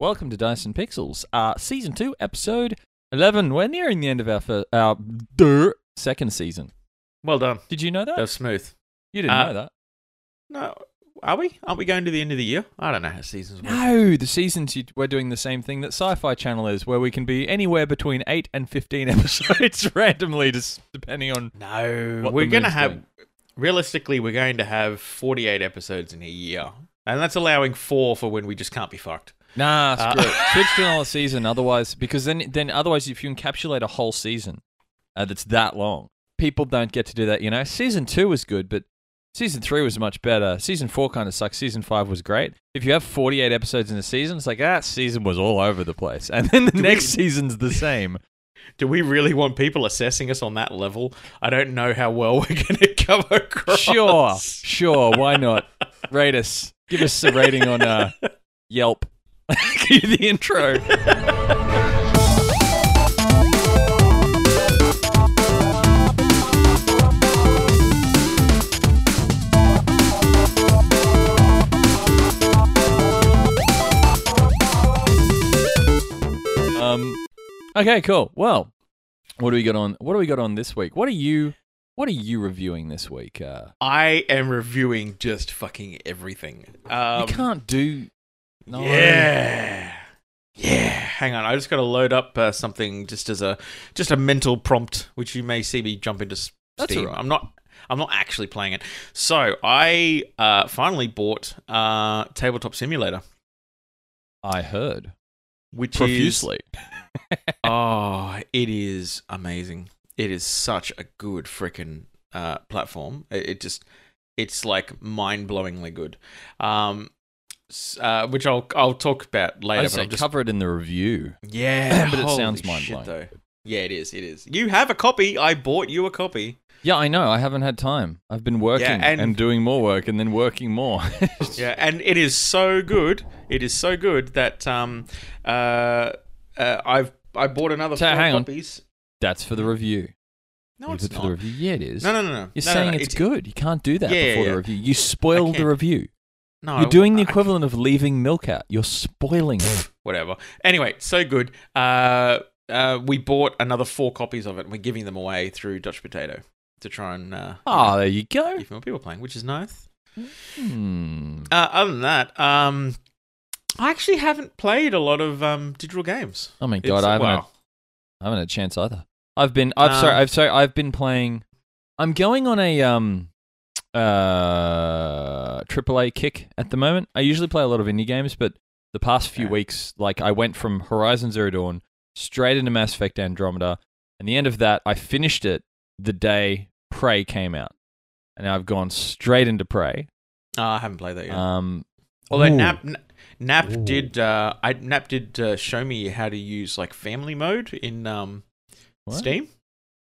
Welcome to Dyson Pixels, uh, season two, episode eleven. We're nearing the end of our fir- our duh, second season. Well done. Did you know that? That was smooth. you didn't uh, know that. No, are we? Aren't we going to the end of the year? I don't know how seasons work. No, the seasons you, we're doing the same thing that Sci-Fi Channel is, where we can be anywhere between eight and fifteen episodes randomly, just depending on. No, What we're the going to mood's have. doing. Realistically, we're going to have 48 episodes in a year, and that's allowing four for when we just can't be fucked. Nah, Uh, screw it. Switch to another season. Otherwise, because then, then otherwise, if you encapsulate a whole season uh, that's that long, people don't get to do that. You know, season two was good, but season three was much better. Season four kind of sucks. Season five was great. If you have forty-eight episodes in a season, it's like that season was all over the place, and then the we- next season's the same. Do we really want people assessing us on that level? I don't know how well we're going to come across. Sure, sure. Why not? Rate us. Give us a rating on uh, Yelp. Give the intro. Um. Okay. Cool. Well, what do we got on? What do we got on this week? What are you? What are you reviewing this week? Uh, I am reviewing just fucking everything. Um, you can't do. No. Yeah. Yeah. Hang on. I just got to load up uh, something just as a just a mental prompt, which you may see me jump into S- That's Steam. alright. I'm not. I'm not actually playing it. So I uh, finally bought uh, Tabletop Simulator, I heard which profusely. is oh, it is amazing. It is such a good freaking uh, platform. It, it just it's like mind blowingly good. Um, uh, which I'll I'll talk about later. I but say I'm just cover it in the review. Yeah, But it sounds mind-blowing. though. Yeah, it is. It is. You have a copy. I bought you a copy. Yeah, I know. I haven't had time. I've been working and- and, doing more work and then working more. Yeah, and it is so good. It is so good that um uh, uh I've I bought another So, four hang on. copies. That's for the review. No, Leave it's it for the review. Yeah, it is. No, no, no, no. You're No, no, saying no, it's, good. You can't do that Yeah, yeah, before yeah. the review. You spoiled the review. No, You're doing the equivalent of leaving milk out. You're spoiling it. whatever. Anyway, so good. Uh, uh, we bought another four copies of it, and we're giving them away through Dutch Potato to try and uh, Ah, there you go. keep more people playing, which is nice. Hmm. Uh, other than that, um, I actually haven't played a lot of um, digital games. Oh my god, It's- I haven't, wow. I haven't had a chance either. I've been. I'm sorry. Um, I've sorry. I've been playing. I'm going on a um uh AAA kick at the moment. I usually play a lot of indie games, but the past few Okay. weeks, like I went from Horizon Zero Dawn straight into Mass Effect Andromeda, and the end of that, I finished it the day Prey came out, and now I've gone straight into Prey. Uh, I haven't played that yet. Um, Although ooh. Nap Nap Ooh. did uh, I Nap did uh, show me how to use like family mode in um, What? Steam.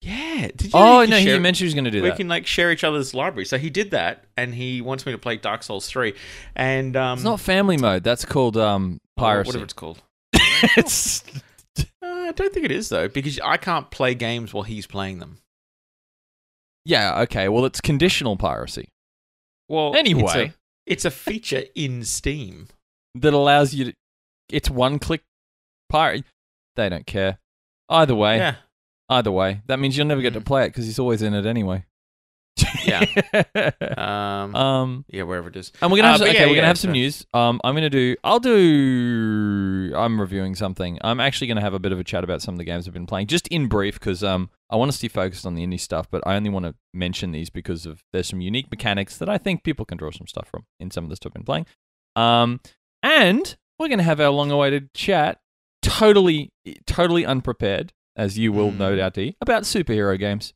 Yeah. Did you Oh no, can he mentioned he was going to do we that. We can like share each other's library. So he did that, and he wants me to play Dark Souls three. And um, It's not family mode. That's called um piracy. whatever it's called. it's Uh, I don't think it is though, because I can't play games while he's playing them. Yeah, okay. Well, it's conditional piracy Well, Anyway. it's a, it's a feature in Steam. that allows you to. It's one click pirate. They don't care. Either way, Yeah. Either way. That means you'll never get to Mm. play it because he's always in it anyway. Yeah. Um, um, yeah, wherever it is. and we're gonna have Uh, some, okay. yeah, we're gonna have some so- news. Um, I'm gonna do. I'll do. I'm reviewing something. I'm actually gonna have a bit of a chat about some of the games I've been playing, just in brief, because um, I want to stay focused on the indie stuff, but I only want to mention these because of there's some unique mechanics that I think people can draw some stuff from in some of the stuff I've been playing. Um, and we're gonna have our long-awaited chat, totally, totally unprepared, as you will Hmm. no doubt be, about superhero games.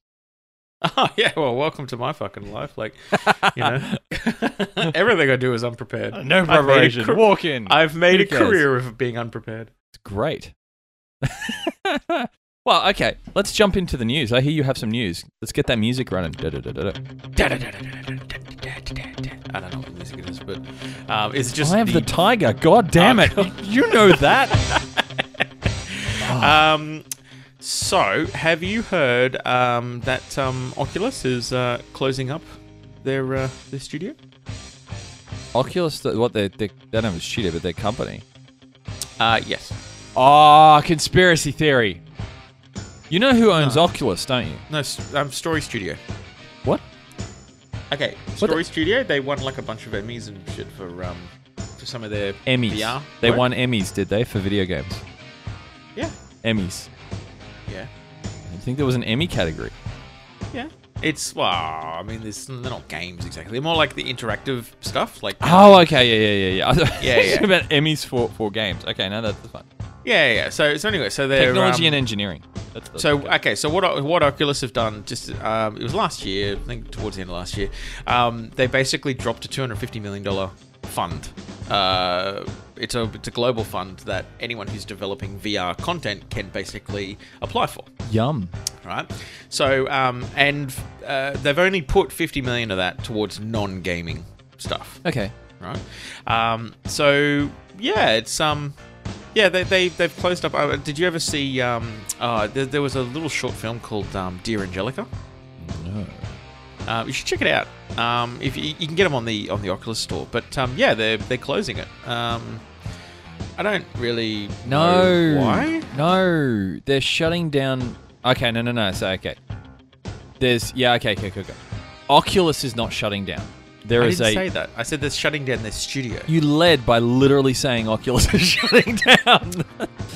Oh yeah, well, welcome to my fucking life. Like, you know, everything I do is unprepared. no made a preparation. cr- Walk in. I've made Who a cares? career of being unprepared. It's great. well, okay, let's jump into the news. I hear you have some news. Let's get that music running. I don't know what music it is, but um, it's just I have the, the tiger. God damn Oh, it. You know that. Um, so, have you heard um, that um, Oculus is uh, closing up their uh, their studio? Oculus, what they they they don't have a studio, but their company. Uh, yes. Oh, conspiracy theory. You know who owns Oculus, don't you? No, s- um, Story Studio. What? Okay, Story Studio. They won like a bunch of Emmys and shit for um for some of their Emmys. VR. They work. won Emmys, did they, for video games? Yeah. Emmys. Yeah. I think there was an Emmy category. Yeah. It's well, I mean, there's, they're not games exactly. They're more like the interactive stuff. Like Oh, okay, yeah, yeah, yeah, yeah. Yeah, yeah. about Emmys for, for games. Okay, now that's fine. yeah, yeah. So so anyway, so they're Technology um, and engineering. That's the, So okay, so what what Oculus have done just um, it was last year, I think towards the end of last year, um, they basically dropped a two hundred fifty million dollar fund. Uh, it's a it's a global fund that anyone who's developing VR content can basically apply for. yum. Right, so um, and uh, they've only put fifty million of that towards non gaming stuff Okay. right? Um, so yeah, it's um, yeah, they they they've closed up. Uh, did you ever see um, uh, there, there was a little short film called um, Dear Angelica. No. Uh, you should check it out. Um, if you, you can get them on the on the Oculus store, but um, yeah, they're they're closing it. Um, I don't really No. know why. No. They're shutting down. Okay, no, no, no. So, okay. There's. Yeah, okay, okay, okay. okay. Oculus is not shutting down. There I is didn't a. say that. I said they're shutting down their studio. You led by literally saying Oculus is shutting down.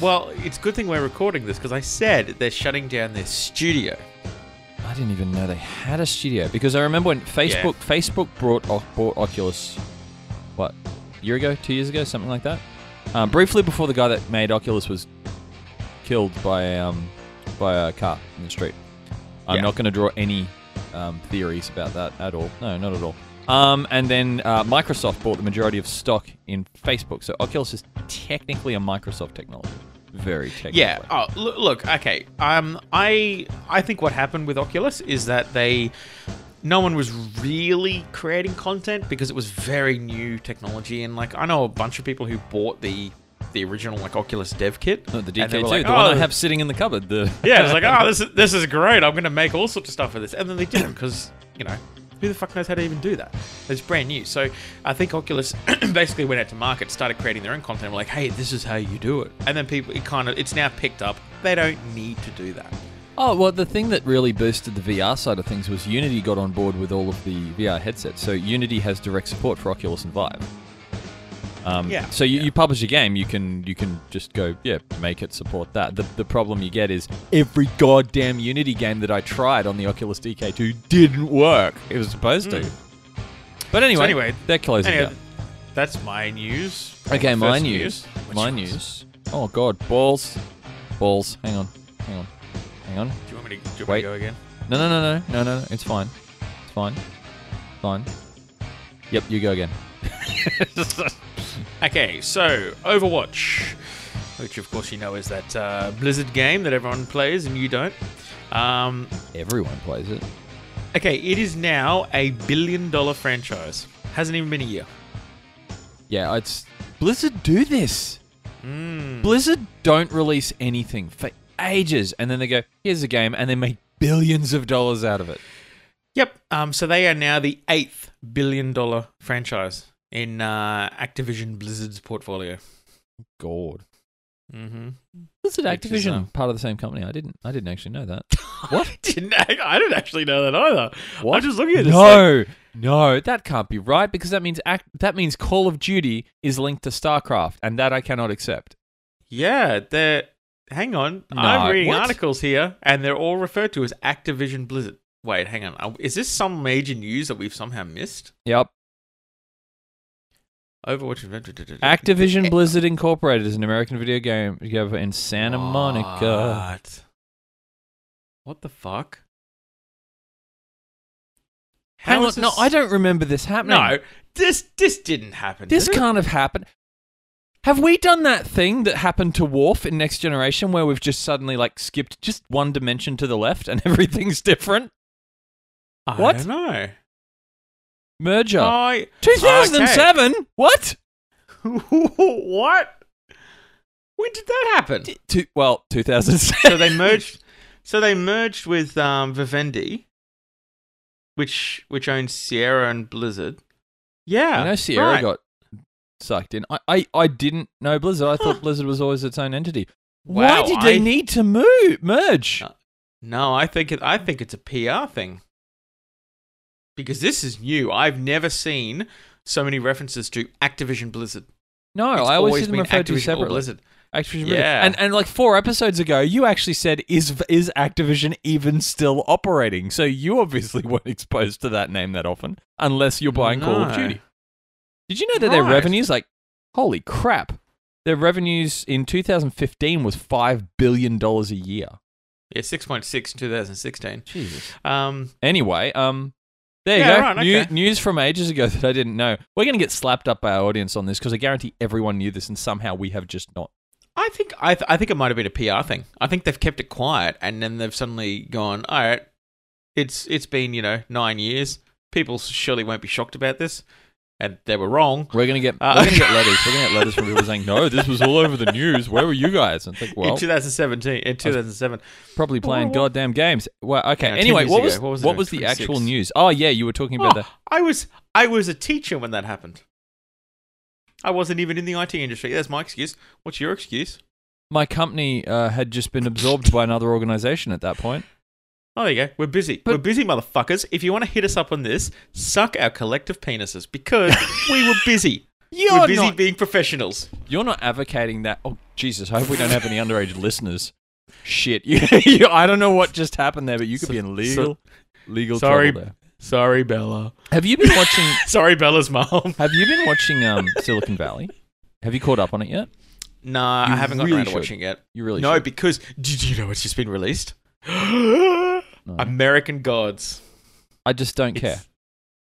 Well, it's a good thing we're recording this because I said they're shutting down their studio. I didn't even know they had a studio because I remember when Facebook Facebook brought bought Oculus, what, a year ago, two years ago, something like that. Um, briefly before the guy that made Oculus was killed by um by a car in the street. I'm Yeah. not going to draw any um, theories about that at all. No, not at all. Um, and then uh, Microsoft bought the majority of stock in Facebook, so Oculus is technically a Microsoft technology. Very technically. Yeah. Oh, look, look. Okay. Um, I I think what happened with Oculus is that they no one was really creating content because it was very new technology, and like I know a bunch of people who bought the the original like Oculus dev kit. The and they DK2, were like, the one I "Oh, have sitting in the cupboard. The Yeah, it's like, oh, this is this is great. I'm gonna make all sorts of stuff with this, and then they didn't because you know who the fuck knows how to even do that? It's brand new. So I think Oculus basically went out to market, started creating their own content. We're like, hey, this is how you do it, and then people, it kind of, it's now picked up. They don't need to do that. Oh, well, the thing that really boosted the VR side of things was Unity got on board with all of the VR headsets. So Unity has direct support for Oculus and Vive. Um, Yeah, So you, yeah. you publish a game, you can you can just go, yeah, make it support that. The, the problem you get is every goddamn Unity game that I tried on the Oculus DK2 didn't work. It was supposed to. But anyway, anyway- they're closing Anyway, down. that's my news. Okay, my First news. My news. Oh god, balls, balls. Hang on, hang on, hang on. Do you want me to, do you Wait. to go again? No, no, no, no, no, no. no. It's fine. It's fine. Fine. Yep, you go again. Okay, so Overwatch, which of course you know is that uh, Blizzard game that everyone plays and you don't. Um, Everyone plays it. okay, it is now a billion dollar franchise. Hasn't even been a year. Yeah, it's Blizzard do this. Mm. Blizzard don't release anything for ages, and then they go, "Here's a game," and they make billions of dollars out of it. Yep. Um, so they are now the eighth billion dollar franchise in uh, Activision Blizzard's portfolio. God. Mm-hmm. Blizzard Which is, Activision um, part of the same company. I didn't. I didn't actually know that. What? I didn't, I didn't actually know that either. What? I'm just looking at this. like- No, no, that can't be right because that means act, that means Call of Duty is linked to StarCraft, and that I cannot accept. yeah, they're. Hang on. No, I'm reading what? articles here, and they're all referred to as Activision Blizzard. Wait, hang on. Uh, Is this some major news that we've somehow missed? Yep. Overwatch. Adventure. Activision Blizzard Incorporated is an American video game developer in Santa Monica. What? What the fuck? Hang How on, is no, I don't remember this happening. No, this this didn't happen. this did can't have happened. Have we done that thing that happened to Worf in Next Generation where we've just suddenly like skipped just one dimension to the left and everything's different? I what? don't know. Merger. I 2007? What? what? When did that happen? Two, well, 2007. so they merged. So they merged with um, Vivendi, which which owns Sierra and Blizzard. Yeah, I know Sierra right. got sucked in. I, I, I didn't know Blizzard. I thought Blizzard was always its own entity. Wow, Why did they I- need to move merge? Uh, No, I think it, I think it's a PR thing. Because this is new. I've never seen so many references to Activision Blizzard. no, It's I always see them been referred to Activision or separately. Blizzard. Activision Blizzard. Yeah. And and like four episodes ago, you actually said is is Activision even still operating? So you obviously weren't exposed to that name that often, unless you're buying Call of No. Duty. Did you know that their revenues, like, holy crap, their revenues in 2015 was five billion dollars a year. Yeah, 6.6 in 2016. Jesus. Um, Anyway, um, there you Yeah, go. right, New- okay. news from ages ago that I didn't know. We're gonna get slapped up by our audience on this because I guarantee everyone knew this, and somehow we have just not. I think I, th- I think it might have been a PR thing. I think they've kept it quiet, and then they've suddenly gone, "All right, it's it's been you know nine years. People surely won't be shocked about this," and they were wrong. We're gonna get Uh, we're gonna get letters. We're gonna get letters from people saying, "No, this was all over the news. Where were you guys?" And I think, well, in 2017, in 2007, probably playing Well, goddamn games. Well, okay. Yeah, anyway, what was What was what was, the 26? actual news? Oh yeah, you were talking about Oh, the. I was I was a teacher when that happened. I wasn't even in the IT industry. That's my excuse. What's your excuse? My company uh, had just been absorbed by another organization at that point. Oh, there you go. We're busy. But- we're busy, motherfuckers. If you want to hit us up on this, suck our collective penises because we were busy. You're we're busy not. being professionals. You're not advocating that. Oh Jesus! I hope we don't have any underage listeners. Shit, you, you, I don't know what just happened there, but you could be in legal legal Sorry. trouble there. Sorry, Bella. Have you been watching? Sorry, Bella's mom. Have you been watching um, Silicon Valley? Have you caught up on it yet? Nah, You I haven't gotten really around to watching it yet. You really no, should. because did you know it's just been released? No. American Gods. I just don't care.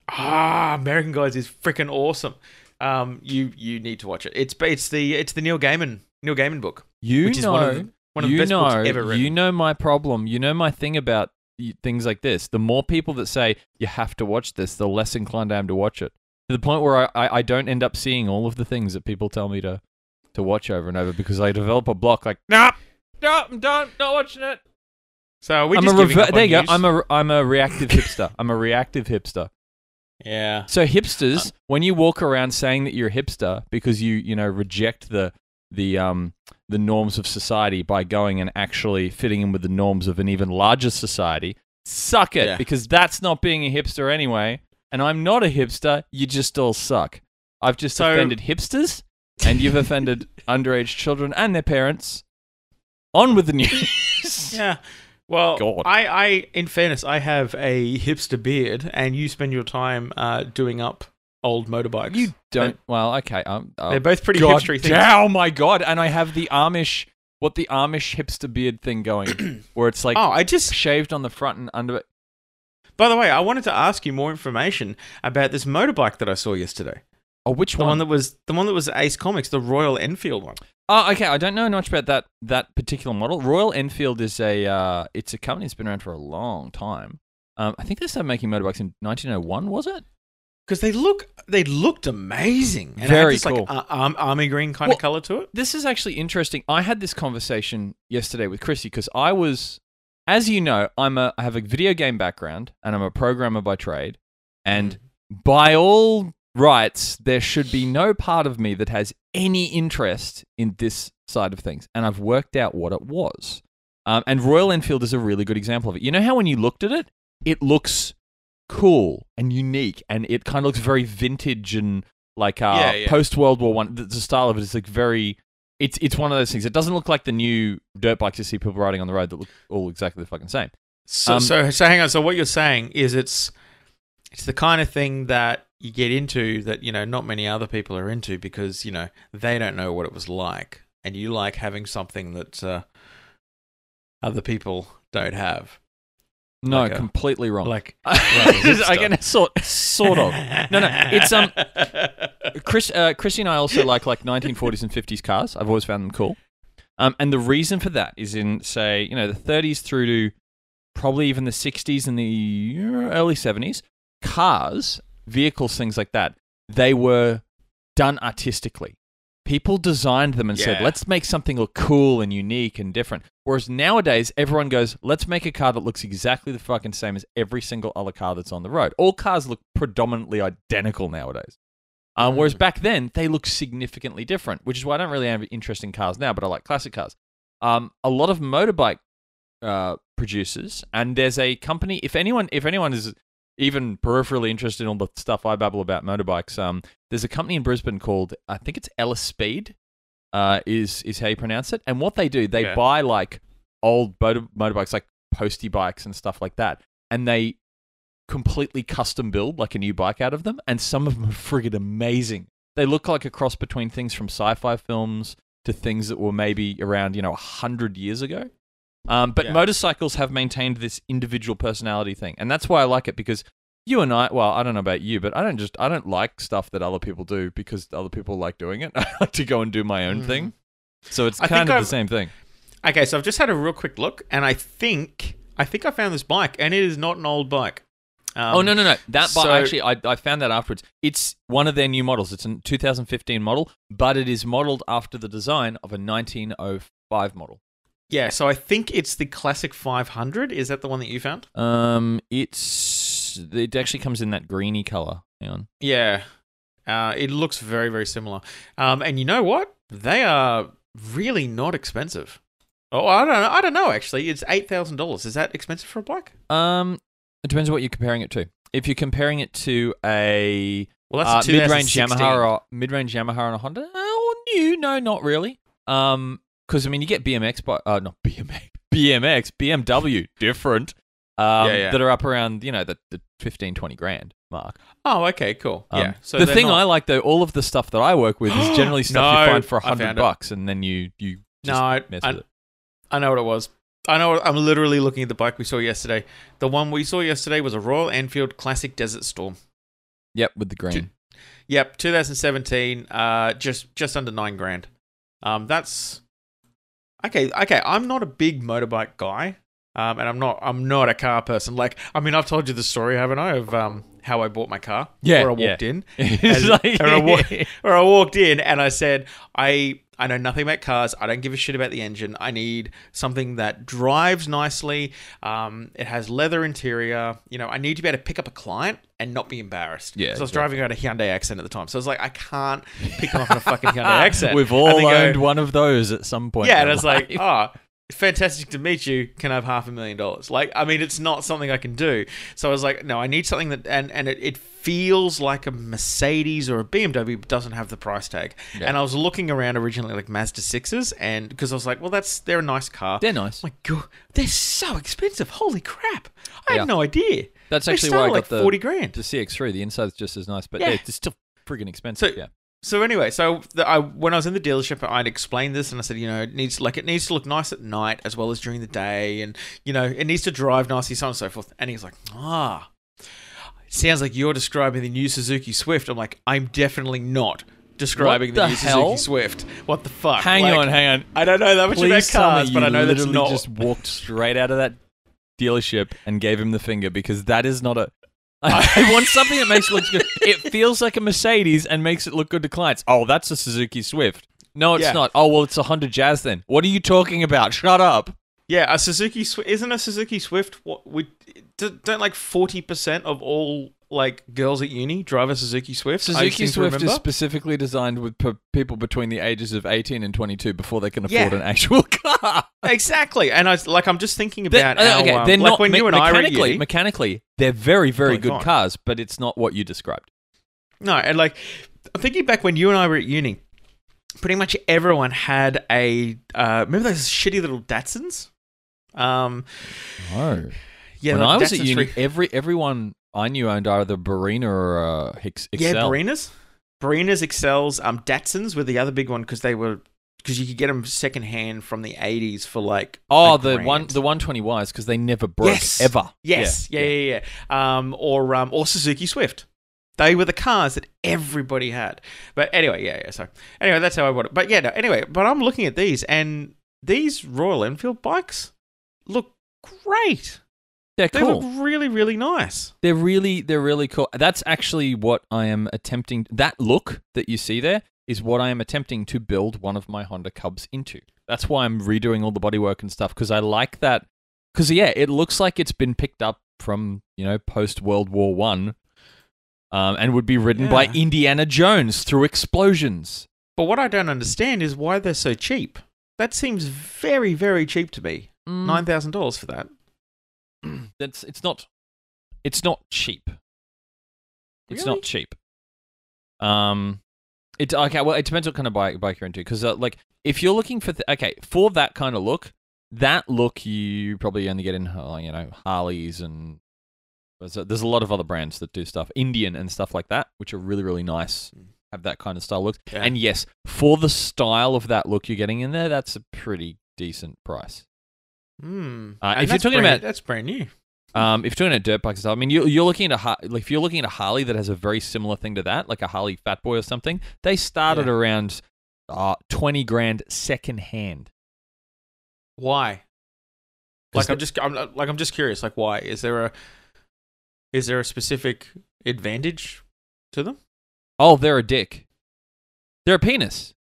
Ah, American Gods is freaking awesome. Um, you you need to watch it. It's it's the it's the Neil Gaiman Neil Gaiman book, You which is know, one of the, one of the best know, books ever written. you know my problem. You know my thing about things like this. The more people that say you have to watch this, the less inclined I am to watch it. To the point where I, I, I don't end up seeing all of the things that people tell me to to watch over and over because I develop a block like, nah, no, I'm done, not watching it. So we I'm just a rever- up on there you go. I'm a I'm a reactive hipster. I'm a reactive hipster. yeah. So hipsters, when you walk around saying that you're a hipster because you you know reject the the um the norms of society by going and actually fitting in with the norms of an even larger society, suck it Yeah. because that's not being a hipster anyway. And I'm not a hipster. You just all suck. I've just So- offended hipsters, and you've offended underage children and their parents. On with the news. Yeah. Well, God. I, I, in fairness, I have a hipster beard, and you spend your time uh, doing up old motorbikes. You don't. Well, okay. Um, uh, They're both pretty God hipstery things. Oh my god! And I have the Amish, what the Amish hipster beard thing going, where it's like oh, I just. shaved on the front and under it. By the way, I wanted to ask you more information about this motorbike that I saw yesterday. Oh, which The one? one that was the one that was Ace Comics, the Royal Enfield one. oh, okay. I don't know much about that that particular model. Royal Enfield is a uh, it's a company that's been around for a long time. Um, I think they started making motorbikes in 1901. Was it? Because they look, they looked amazing. And Very this, cool. Like, uh, arm, army green kind Well- of color to it. This is actually interesting. I had this conversation yesterday with Chrissy because I was, as you know, I'm a I have a video game background and I'm a programmer by trade, and by all rights, there should be no part of me that has any interest in this side of things. And I've worked out what it was. Um, and Royal Enfield is a really good example of it. You know how when you looked at it, it looks cool and unique, and it kind of looks very vintage and like uh, Yeah, yeah. post World War One. The, the style of it is like very. It's it's one of those things. It doesn't look like the new dirt bikes you see people riding on the road that look all exactly the fucking same. So, Um, so, so hang on. So what you're saying is it's it's the kind of thing that you get into that you know not many other people are into because you know they don't know what it was like, and you like having something that uh, other people don't have. No, Like a- completely wrong. Like, I can sort sort of. No, no, it's um. Chris, uh, Chrissy and I also like like 1940s and 50s cars. I've always found them cool. Um, and the reason for that is in say you know the 30s through to probably even the 60s and the early 70s. Cars, vehicles, things like that. They were done artistically. People designed them and said, "Let's make something look cool and unique and different." Whereas nowadays, everyone goes, "Let's make a car that looks exactly the fucking same as every single other car that's on the road." All cars look predominantly identical nowadays. Um, whereas Mm. back then they look significantly different, which is why I don't really have interest in cars now, but I like classic cars. Um, a lot of motorbike uh, producers, and there's a company. If anyone, if anyone is even peripherally interested in all the stuff I babble about motorbikes, um, there's a company in Brisbane called I think it's Ellis Speed, uh, is is how you pronounce it. And what they do, they buy like old motor- motorbikes, like postie bikes and stuff like that, and they completely custom build like a new bike out of them. And some of them are friggin' amazing. They look like a cross between things from sci-fi films to things that were maybe around you know a hundred years ago. Um, but Yeah. motorcycles have maintained this individual personality thing, and that's why I like it because you and I, well, I don't know about you, but I don't just I don't like stuff that other people do because other people like doing it. I like to go and do my own Mm. thing. So it's I kind of I've- the same thing. Okay, so I've just had a real quick look, and I think I think I found this bike, and it is not an old bike. Um, oh no no no! That bike actually, I, I found that afterwards. It's one of their new models. It's a 2015 model, but it is modeled after the design of a 1905 model. Yeah, so I think it's the classic 500. Is that the one that you found? Um, it's it actually comes in that greeny color. Hang on. Yeah, uh, it looks very very similar. Um, and you know what? They are really not expensive. Oh, I don't know. I don't know. Actually, it's eight thousand dollars. Is that expensive for a bike? Um, it depends on what you're comparing it to. If you're comparing it to a Well, uh, that's a mid-range Yamaha or mid-range Yamaha and a Honda, oh, new? No, not really. Um, because I mean, you get BMX, but uh, not BMX, BMX, BMW, different. Um, Yeah, yeah. that are up around you know the, the 15, 20 grand mark. Oh, okay, cool. Um, yeah. So the thing not- I like though, all of the stuff that I work with is generally stuff No, you find for a I hundred found it. bucks, and then you you no, just I, mess I, with it. I know what it was. I know. I'm literally looking at the bike we saw yesterday. The one we saw yesterday was a Royal Enfield Classic Desert Storm. Yep, with the green. Yep, 2017. Uh, just just under nine grand. Um, that's okay. Okay, I'm not a big motorbike guy. Um, and I'm not. I'm not a car person. Like, I mean, I've told you the story, haven't I, of um how I bought my car? Yeah, Where I yeah. walked in. It's As- like- and I wa- where I walked in and I said, I I know nothing about cars. I don't give a shit about the engine. I need something that drives nicely. Um, it has leather interior. You know, I need to be able to pick up a client and not be embarrassed. Yeah, So I was exactly. driving around a Hyundai accent at the time. So I was like, I can't pick them up in a fucking Hyundai accent. We've all they go- owned one of those at some point. Yeah, in and our it's like, oh, fantastic to meet you. Can I have half a million dollars? Like, I mean, it's not something I can do. So I was like, no, I need something that, and and it, it feels like a Mercedes or a BMW but doesn't have the price tag. Yeah. And I was looking around originally like Mazda sixes, and because I was like, well, that's they're a nice car. they're nice. my god, they're so expensive. Holy crap! I Yeah. had no idea. That's actually why I got like the forty grand. the CX3. The inside's just as nice, but Yeah. yeah, it's still friggin' expensive. So- yeah. So anyway, so the, I, when I was in the dealership, I'd explained this, and I said, you know, it needs like it needs to look nice at night as well as during the day, and you know, it needs to drive nicely, so on and so forth. And he's like, ah, sounds like you're describing the new Suzuki Swift. I'm like, I'm definitely not describing What the, the new hell? Suzuki Swift. What the fuck? Hang Like, on, hang on. I don't know that much Please about cars, but I know that's not. just walked straight out of that dealership and gave him the finger because that is not a. I want something that makes it look good. It feels like a Mercedes and makes it look good to clients. Oh, that's a Suzuki Swift. No, it's Yeah. not. Oh, well, it's a Honda Jazz then. What are you talking about? Shut up. Yeah, a Suzuki Swift isn't a Suzuki Swift. What we do- don't like forty percent of all like girls at uni drive a Suzuki Swift. Suzuki Swift is specifically designed with p- people between the ages of 18 and 22 before they can afford Yeah. an actual car. exactly, and I like, I'm just thinking They're, about how, okay, um, they're like not when me- you and I were at mechanically. uni. mechanically, they're very, very good fine. cars, but it's not what you described. No, and like I'm thinking back when you and I were at uni. Pretty much everyone had a uh, remember those shitty little Datsuns. Um, No. yeah, when the I was at uni, 3 every everyone I knew owned either the Barina or uh, Hix- yeah, Barinas, Barinas, Excels, um, Datsuns were the other big one because they were because you could get them secondhand from the 80s for like oh, the grand. one the 120Ys because they never broke Yes. ever. Yes, yeah, yeah, yeah. Um, or um, or Suzuki Swift. They were the cars that everybody had. But anyway, yeah, yeah. So anyway, that's how I bought it. But yeah, no, anyway, but I'm looking at these, and these Royal Enfield bikes look great. They're They cool. look really, really nice. They're really they're really cool. That's actually what I am attempting. That look that you see there is what I am attempting to build one of my Honda Cubs into. That's why I'm redoing all the bodywork and stuff because I like that. Because yeah, it looks like it's been picked up from you know post World War One. um, and would be ridden by Indiana Jones through explosions. But what I don't understand is why they're so cheap. That seems very, very cheap to me. Mm. Nine thousand dollars for that. That's it's not it's not cheap. It's Really? not cheap. Um, it okay. Well, it depends what kind of bike bike you're into. Because uh, like, if you're looking for th- okay for that kind of look, that look you probably only get in uh, you know Harleys and there's a, lot of other brands that do stuff Indian and stuff like that, which are really really nice. Mm. Have that kind of style look. Yeah. And yes, for the style of that look you're getting in there, that's a pretty decent price. Hmm. Uh, if you're talking brand- about- that's brand new. Um, if you're talking about dirt bikes and stuff, I mean, you're, you're looking at a like if you're looking at a Harley that has a very similar thing to that, like a Harley Fat Boy or something, they started Yeah. around uh, twenty grand second hand. Why? Like I'm just I'm like I'm just curious. Like why is there a is there a specific advantage to them? Oh, they're a dick. They're a penis.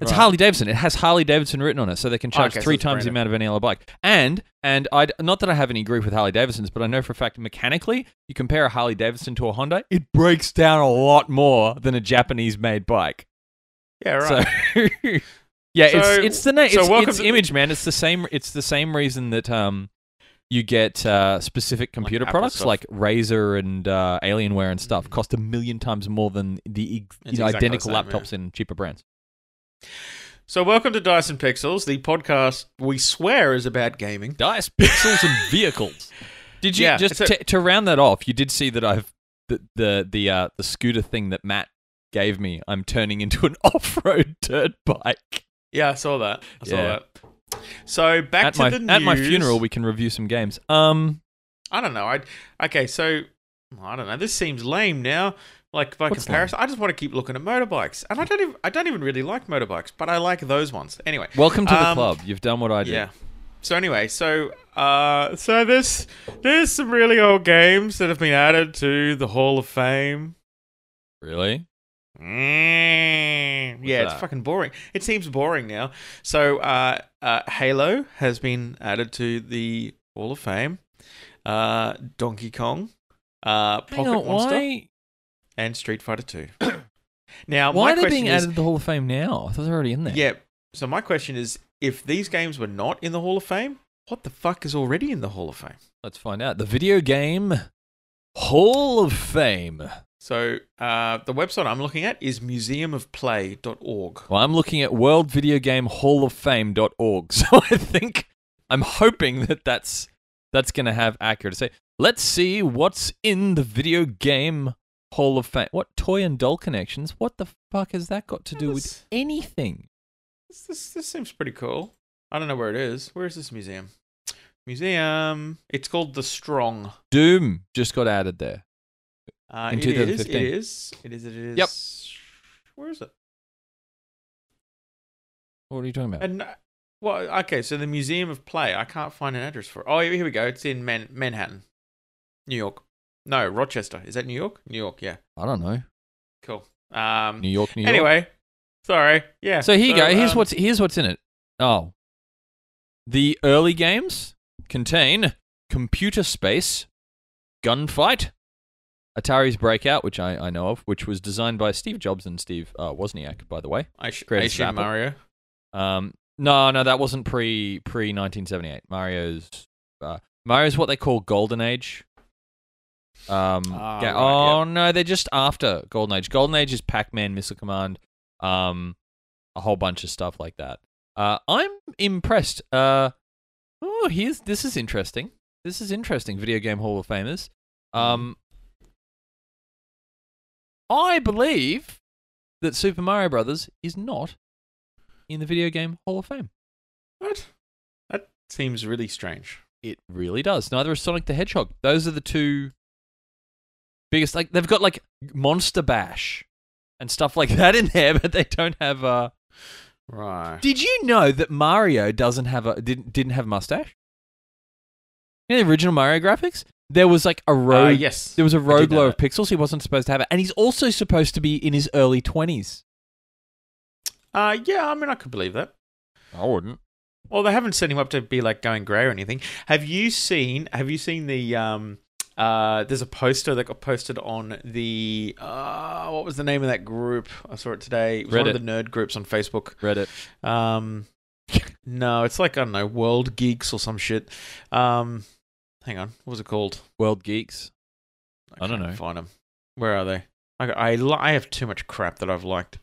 It's Right. Harley Davidson. It has Harley Davidson written on it, so they can charge Okay, three it's times the amount of any other bike. And and I not that I have any grief with Harley Davidsons, but I know for a fact mechanically, you compare a Harley Davidson to a Honda, it breaks down a lot more than a Japanese made bike. Yeah, right. So yeah, So- it's it's the na- so it's, welcome it's image, man. It's the same. It's the same reason that um you get uh, specific computer Apple products stuff. like Razer and uh, Alienware and stuff cost a million times more than the ex- you know, the identical same, laptops in cheaper brands. So welcome to Dyson Pixels, the podcast we swear is about gaming. Dice pixels and vehicles. Did you Yeah, just a- to, to round that off? You did see that I've the the the uh, the scooter thing that Matt gave me. I'm turning into an off-road dirt bike. Yeah, I saw that. I saw Yeah. that. So back At to my the at my funeral, we can review some games. Um, I don't know. I okay. So I don't know. This seems lame now. Like by What's comparison, I just want to keep looking at motorbikes, and I don't even I don't even really like motorbikes, but I like those ones. Anyway, welcome to the Um, club. You've done what I did. Yeah. So anyway, so uh, so there's there's some really old games that have been added to the Hall of Fame. Really? Mm, yeah, it's fucking boring. It seems boring now. So uh, uh, Halo has been added to the Hall of Fame. Uh, Donkey Kong, uh, Pocket on, Monster, why? And Street Fighter Two. now, Why my are they being is, added to the Hall of Fame now? I thought they're already in there. yeah. So my question is, if these games were not in the Hall of Fame, what the fuck is already in the Hall of Fame? Let's find out. The video game Hall of Fame. So uh, the website I'm looking at is museumofplay.org. Well, I'm looking at World Video Game Hall of Fame.org. So I think I'm hoping that that's that's going to have accuracy. Let's see what's in the video game Hall of Fame. What toy and doll connections? What the fuck has that got to do with This- anything? This, this, this seems pretty cool. I don't know where it is. Where is this museum? Museum. It's called the Strong. Doom just got added there. Uh, In it is. 2015. It is. It is. It is. Yep. Where is it? What are you talking about? And uh, well, okay. So the Museum of Play. I can't find an address for. it. Oh, here we go. It's in Man- Manhattan, New York. No, Rochester. Is that New York? New York. Yeah. I don't know. Cool. Um. New York, New York. Anyway, sorry. Yeah. So here you go. Here's um, what's here's what's in it. Oh, the early games contain Computer Space, Gunfight, Atari's Breakout, which I, I know of, which was designed by Steve Jobs and Steve uh, Wozniak, by the way. I, sh- I assume Mario. Um, no, no, that wasn't pre pre 1978. Mario's uh, Mario's what they call Golden Age. Um, Ah, ga- right, oh no, they're just after Golden Age. Golden Age is Pac-Man, Missile Command, um, a whole bunch of stuff like that. Uh, I'm impressed. Uh, oh, here's this is interesting. This is interesting. Video Game Hall of Famers. Um, I believe that Super Mario Brothers is not in the Video Game Hall of Fame. What? That seems really strange. It really does. Neither is Sonic the Hedgehog. Those are the two biggest. Like they've got like Monster Bash and stuff like that in there, but they don't have. Uh... Right. Did you know that Mario doesn't have a didn't didn't have a mustache? In the original Mario graphics, there was like a Uh, yes. There was a did rogue glow of pixels. He wasn't supposed to have it, and he's also supposed to be in his early twenties. Uh, yeah, I mean, I could believe that. I wouldn't. Well, they haven't set him up to be like going grey or anything. Have you seen? Have you seen the um Uh, there's a poster that got posted on the uh, what was the name of that group? I saw it today. It was one of the nerd groups on Facebook. Reddit. Um, no, it's like I don't know, World Geeks or some shit. Um, hang on, what was it called? World Geeks. I don't can't know. Find them. Where are they? I I, li- I have too much crap that I've liked.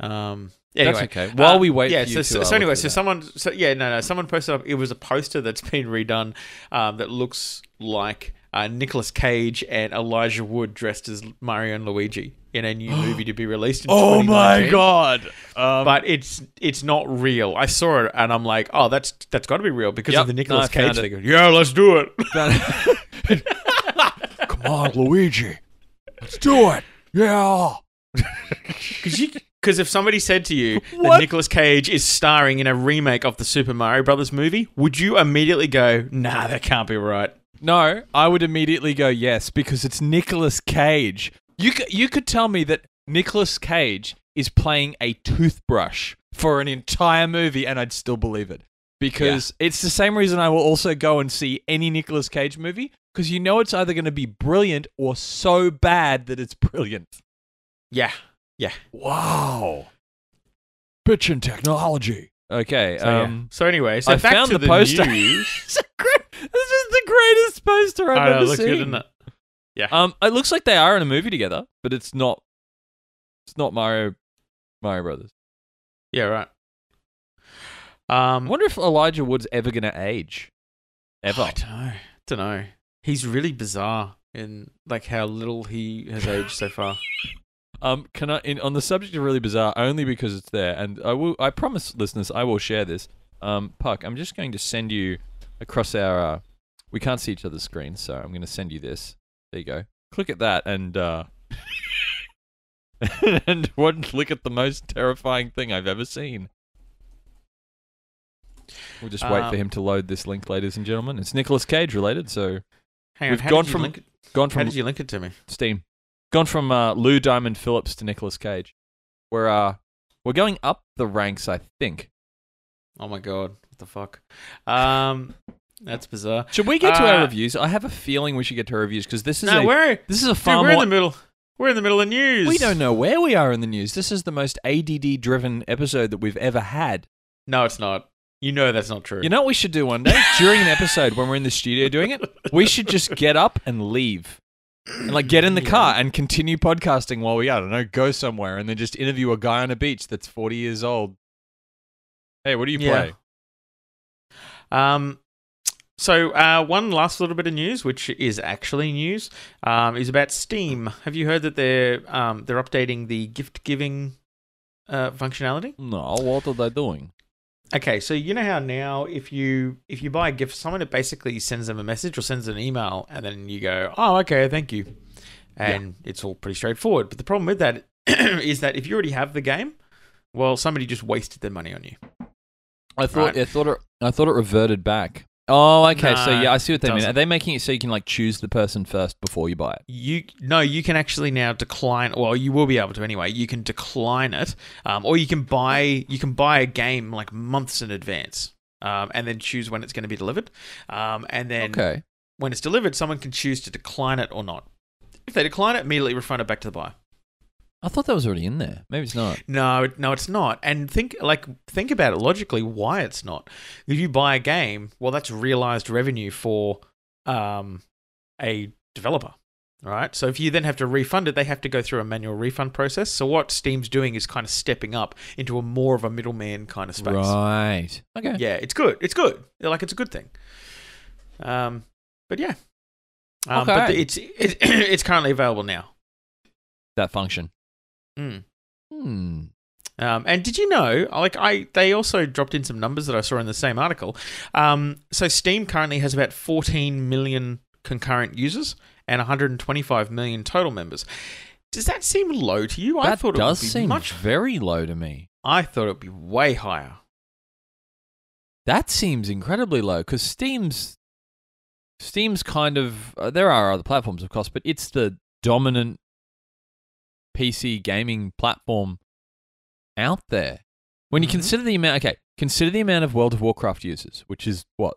Um. Anyway, That's okay. While uh, we wait yeah. for you so, so, so anyway, so that. someone, so yeah, no, no, someone posted up. It was a poster that's been redone, um, that looks like uh, Nicolas Cage and Elijah Wood dressed as Mario and Luigi in a new movie to be released. in Oh my god! Um, But it's it's not real. I saw it and I'm like, oh, that's that's got to be real because Yep. of the No, Nicolas I found Cage thing. Yeah, let's do it. Come on, Luigi. Let's do it. Yeah. Because you. Because if somebody said to you that What? Nicolas Cage is starring in a remake of the Super Mario Brothers movie, would you immediately go, "Nah, that can't be right"? No, I would immediately go yes because it's Nicolas Cage. You could, you could tell me that Nicolas Cage is playing a toothbrush for an entire movie and I'd still believe it. Because it's the same reason I will also go and see any Nicolas Cage movie because you know it's either going to be brilliant or so bad that it's brilliant. Yeah, Wow. Bitchin' technology. Okay. So, yeah. um, so anyway, so I back found to the poster. news. This is great- this is the greatest poster I've I know, ever it looks seen. good, doesn't it? Um, it looks like they are in a movie together, but it's not. It's not Mario, Mario Brothers. Yeah, right. I Um, wonder if Elijah Wood's ever gonna age. Ever. I don't know. Don't know. He's really bizarre in like how little he has aged so far. Um, can I in, on the subject of really bizarre only because it's there, and I will. I promise listeners, I will share this. Um, Puck, I'm just going to send you across our. Uh, we can't see each other's screens, so I'm going to send you this. There you go. Click at that, and uh, and what? Look at the most terrifying thing I've ever seen. We'll just wait for Um, him to load this link, ladies and gentlemen. It's Nicolas Cage related, so Hang on, We've gone from- link it? gone How did you link it to me? Steam. Gone from uh, Lou Diamond Phillips to Nicolas Cage. We're uh, we're going up the ranks, I think. Oh my god, what the fuck? Um, that's bizarre. Should we get to our Uh, reviews? I have a feeling we should get to our reviews because this is No, a we're this is a dude, far we're in the middle. We're in the middle of news. we don't know where we are in the news. This is the most ADD driven episode that we've ever had. No, it's not. You know that's not true. You know what we should do one day during an episode when we're in the studio doing it? We should just get up and leave. And like get in the Yeah. car and continue podcasting while we I don't know go somewhere and then just interview a guy on a beach that's forty years old. Hey, what do you Yeah. play? Um, so uh, one last little bit of news, which is actually news, um, is about Steam. Have you heard that they're um, they're updating the gift giving uh, functionality? No, what are they doing? Okay, so you know how now if you if you buy a gift for someone, it basically sends them a message or sends an email, and then you go, "Oh, okay, thank you," and it's all pretty straightforward. But the problem with that is that if you already have the game, well, somebody just wasted their money on you. I thought Right. I thought it I thought it reverted back. Oh, okay. so yeah, I see what they mean. doesn't. Are they making it so you can like choose the person first before you buy it? You no, you can actually now decline. Well, you will be able to anyway. You can decline it, um, or you can buy you can buy a game like months in advance, um, and then choose when it's going to be delivered. Um, and then Okay. when it's delivered, someone can choose to decline it or not. If they decline it, immediately refund it back to the buyer. I thought that was already in there. Maybe it's not. No, no, it's not. And think like think about it logically why it's not. If you buy a game, well, that's realized revenue for um, a developer. All right. So if you then have to refund it, they have to go through a manual refund process. So what Steam's doing is kind of stepping up into a more of a middleman kind of space. Right. Okay. Yeah, it's good. It's good. Like it's a good thing. Um, but yeah. Um, But Okay. it's it, it's currently available now. That function. Mm. Hmm. Um, and did you know, like I, they also dropped in some numbers that I saw in the same article. Um, so Steam currently has about 14 million concurrent users and 125 million total members. Does that seem low to you? I that thought does it would be seem much. very low to me. I thought it would be way higher. That seems incredibly low because Steam's Steam's kind of uh, there are other platforms, of course, but it's the dominant PC gaming platform out there. When you Mhm. consider the amount, okay, consider the amount of World of Warcraft users, which is what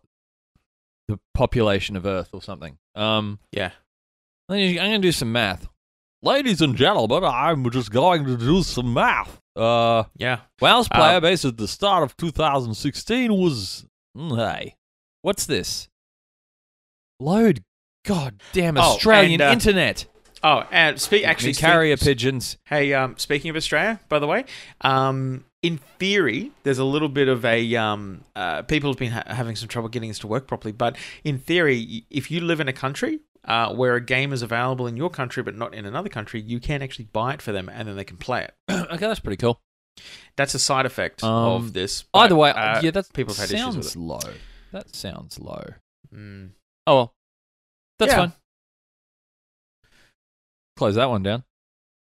the population of Earth or something. Um, Yeah. I'm going to do some math. Ladies and gentlemen, I'm just going to do some math. Uh, Yeah. WoW's Uh, player base at the start of 2016 was. mm, Hey, what's this? Load. God damn Oh, Australian and, uh, internet. Oh, and speak actually carrier speak- pigeons. Hey, um, speaking of Australia, by the way, um, in theory, there's a little bit of a um, uh, people have been ha- having some trouble getting this to work properly. But in theory, if you live in a country uh, where a game is available in your country but not in another country, you can actually buy it for them and then they can play it. okay, that's pretty cool. That's a side effect Um, of this. Either but, way, uh, yeah, that people have had issues with sounds low. That sounds low. mm. Oh well, that's Yeah. fine. Close that one down.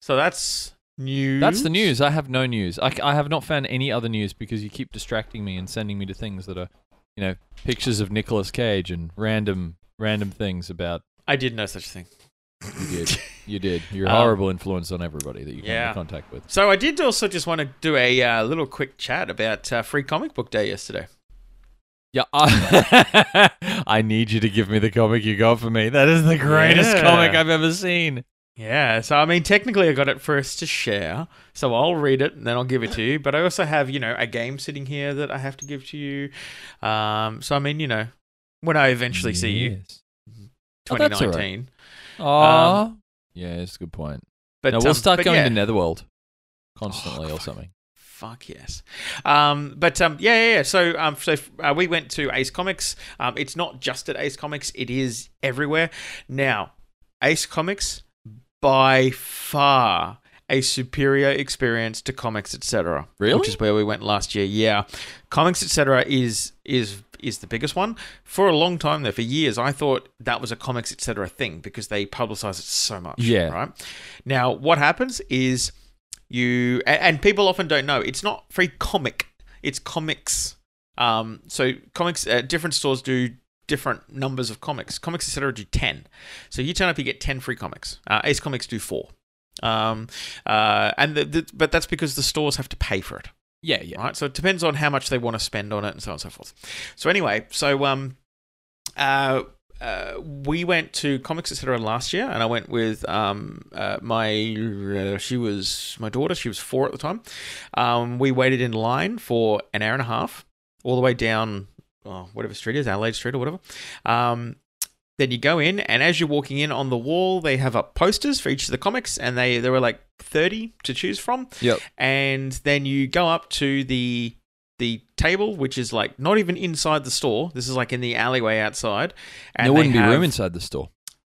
So that's news. That's the news. I have no news. I have not found any other news because you keep distracting me and sending me to things that are, you know, pictures of Nicolas Cage and random random things about. I did know such a thing. You did. You did. You're a Um, horrible influence on everybody that you come yeah. into contact with. So I did also just want to do a uh, little quick chat about uh, Free Comic Book Day yesterday. Yeah, I, I need you to give me the comic you got for me. That is the greatest Yeah. comic I've ever seen. Yeah, so I mean, technically, I got it for us to share, so I'll read it and then I'll give it to you. But I also have, you know, a game sitting here that I have to give to you. Um, so I mean, you know, when I eventually see you, Yes. Oh, that's all right. 2019. Aw. yeah, it's a good point. But now we'll um, start but going yeah. to Netherworld constantly Oh, or something. Fuck yes. Um, but um, yeah, yeah, yeah. So um, so uh, we went to Ace Comics. Um, it's not just at Ace Comics; it is everywhere. Now, Ace Comics by far a superior experience to Comics Etc. Really? Which is where we went last year. Yeah, Comics Etc. is is is the biggest one for a long time though. For years, I thought that was a Comics Etc. thing because they publicize it so much. Yeah. Right. Now, what happens is you and people often don't know it's not free comic it's comics um so comics uh, different stores do different numbers of comics comics etc do 10 so you turn up you get 10 free comics uh, ace comics do 4 um uh and the, the, but that's because the stores have to pay for it Yeah, yeah. right? So it depends on how much they want to spend on it and so on and so forth. So anyway, so um, uh, uh, we went to Comics Etc. last year, and I went with um, uh, my uh, she was my daughter. She was four at the time. Um, we waited in line for an hour and a half, all the way down oh, whatever street is, Adelaide Street or whatever. Um, then you go in, and as you're walking in on the wall, they have up posters for each of the comics, and they there were like thirty to choose from Yep. and then you go up to the the table, which is like not even inside the store. This is like in the alleyway outside. And there wouldn't be have- room inside the store.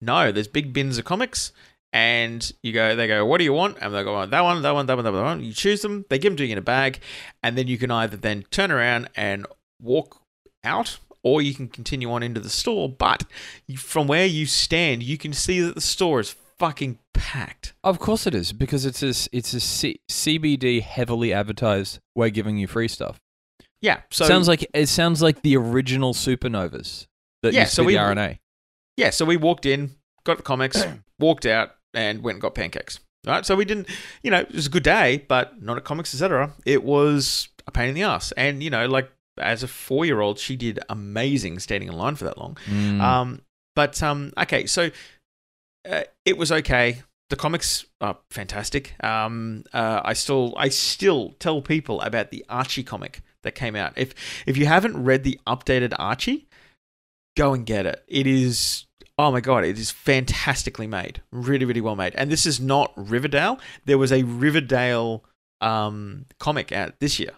No, there's big bins of comics, and you go. They go, "What do you want?" And they go, "Oh, "That one, that one, that one, that one." You choose them. They give them to you in a bag, and then you can either then turn around and walk out. Or you can continue on into the store, but from where you stand, you can see that the store is fucking packed. Of course it is because it's a it's a C- CBD heavily advertised way giving you free stuff. Yeah, so sounds like it sounds like the original Supanovas that Yeah, used so to be we- the RNA. yeah, so we walked in, got the comics, walked out, and went and got pancakes. Right, so we didn't, you know, it was a good day, but not at comics, etc. It was a pain in the ass, and you know, like as a four-year-old, she did amazing standing in line for that long. Mm. Um, but um, okay, so uh, it was okay. The comics are fantastic. Um, uh, I still, I still tell people about the Archie comic that came out. If if you haven't read the updated Archie, go and get it. It is. Oh my god, it is fantastically made, really, really well made. And this is not Riverdale. There was a Riverdale um, comic out this year,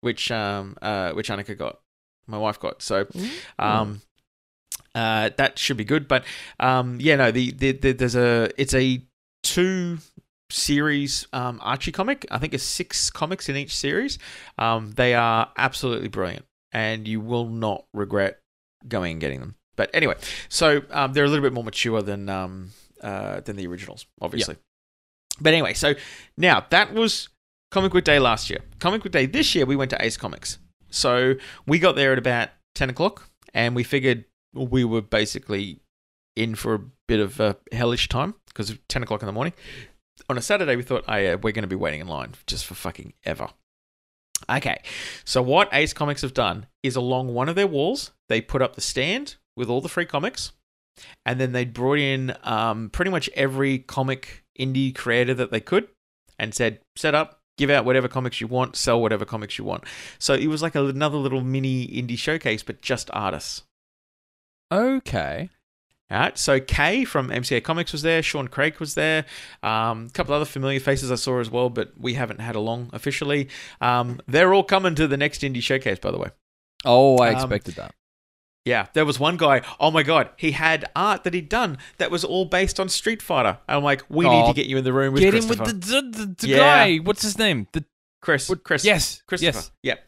which um, uh, which Annika got, my wife got. So um, uh, that should be good. But um, yeah, no, the, the, the there's a it's a two series um, Archie comic. I think it's six comics in each series. Um, they are absolutely brilliant, and you will not regret going and getting them. But anyway, so um, they're a little bit more mature than um, uh, than the originals, obviously. But anyway, so now that was Comic Book Day last year. Comic Book Day this year, we went to Ace Comics. So we got there at about ten o'clock, and we figured we were basically in for a bit of a hellish time because of 10 o'clock in the morning. On a Saturday, we thought, oh, yeah, we're going to be waiting in line just for fucking ever. Okay, so what Ace Comics have done is along one of their walls, they put up the stand with all the free comics, and then they brought in um, pretty much every comic indie creator that they could, and said, "Set up, give out whatever comics you want, sell whatever comics you want." So it was like another little mini indie showcase, but just artists. Okay. All right, so Kay from MCA Comics was there. Sean Craig was there. Um, a couple other familiar faces I saw as well, but we haven't had along officially. Um, they're all coming to the next indie showcase, by the way. Oh, I Um, expected that. Yeah, there was one guy. Oh my god, he had art that he'd done that was all based on Street Fighter. I'm like, we need Oh, to get you in the room with Get him with Christopher. the, the, the Yeah. guy. What's his name? The Chris. what- Chris. yes, Christopher. yes.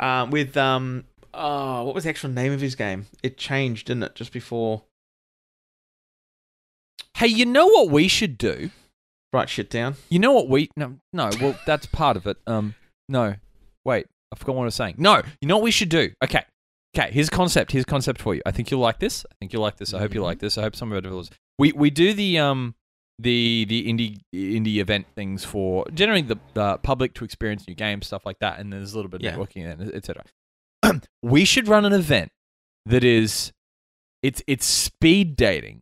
Yeah. Um, with um, oh, what was the actual name of his game? It changed, didn't it? Just before. Hey, you know what we should do? Write shit down. You know what we no no well that's part of it. Um no wait I forgot what I was saying. No, you know what we should do? Okay, okay. Here's a concept. Here's a concept for you. I think you'll like this. I think you'll like this. I hope you like this. I hope some of it was. We we do the um the the indie indie event things for generally the, the public to experience new games stuff like that, and there's a little bit of Yeah. networking and etc. we should run an event that is it's it's speed dating,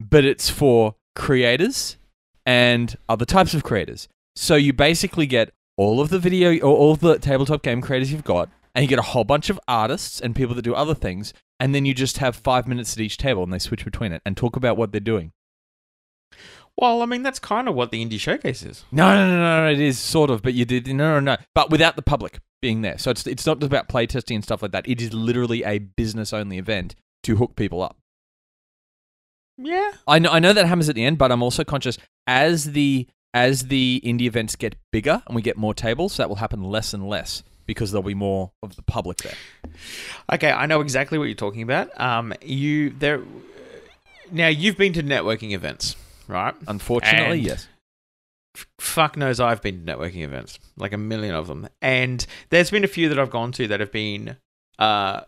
but it's for creators and other types of creators. So you basically get all of the video or all of the tabletop game creators you've got, and you get a whole bunch of artists and people that do other things, and then you just have five minutes at each table and they switch between it and talk about what they're doing. Well, I mean, that's kind of what the indie showcase is. No, no, no, no, no, it is sort of, but you did no, no, no, but without the public being there. So it's it's not just about playtesting and stuff like that. It is literally a business only event to hook people up. Yeah. I know, I know that happens at the end, but I'm also conscious as the as the indie events get bigger and we get more tables, that will happen less and less because there'll be more of the public there. Okay, I know exactly what you're talking about. Um, you there. Now you've been to networking events, right? Unfortunately, And- yes. fuck knows I've been to networking events, like a million of them, and there's been a few that I've gone to that have been uh,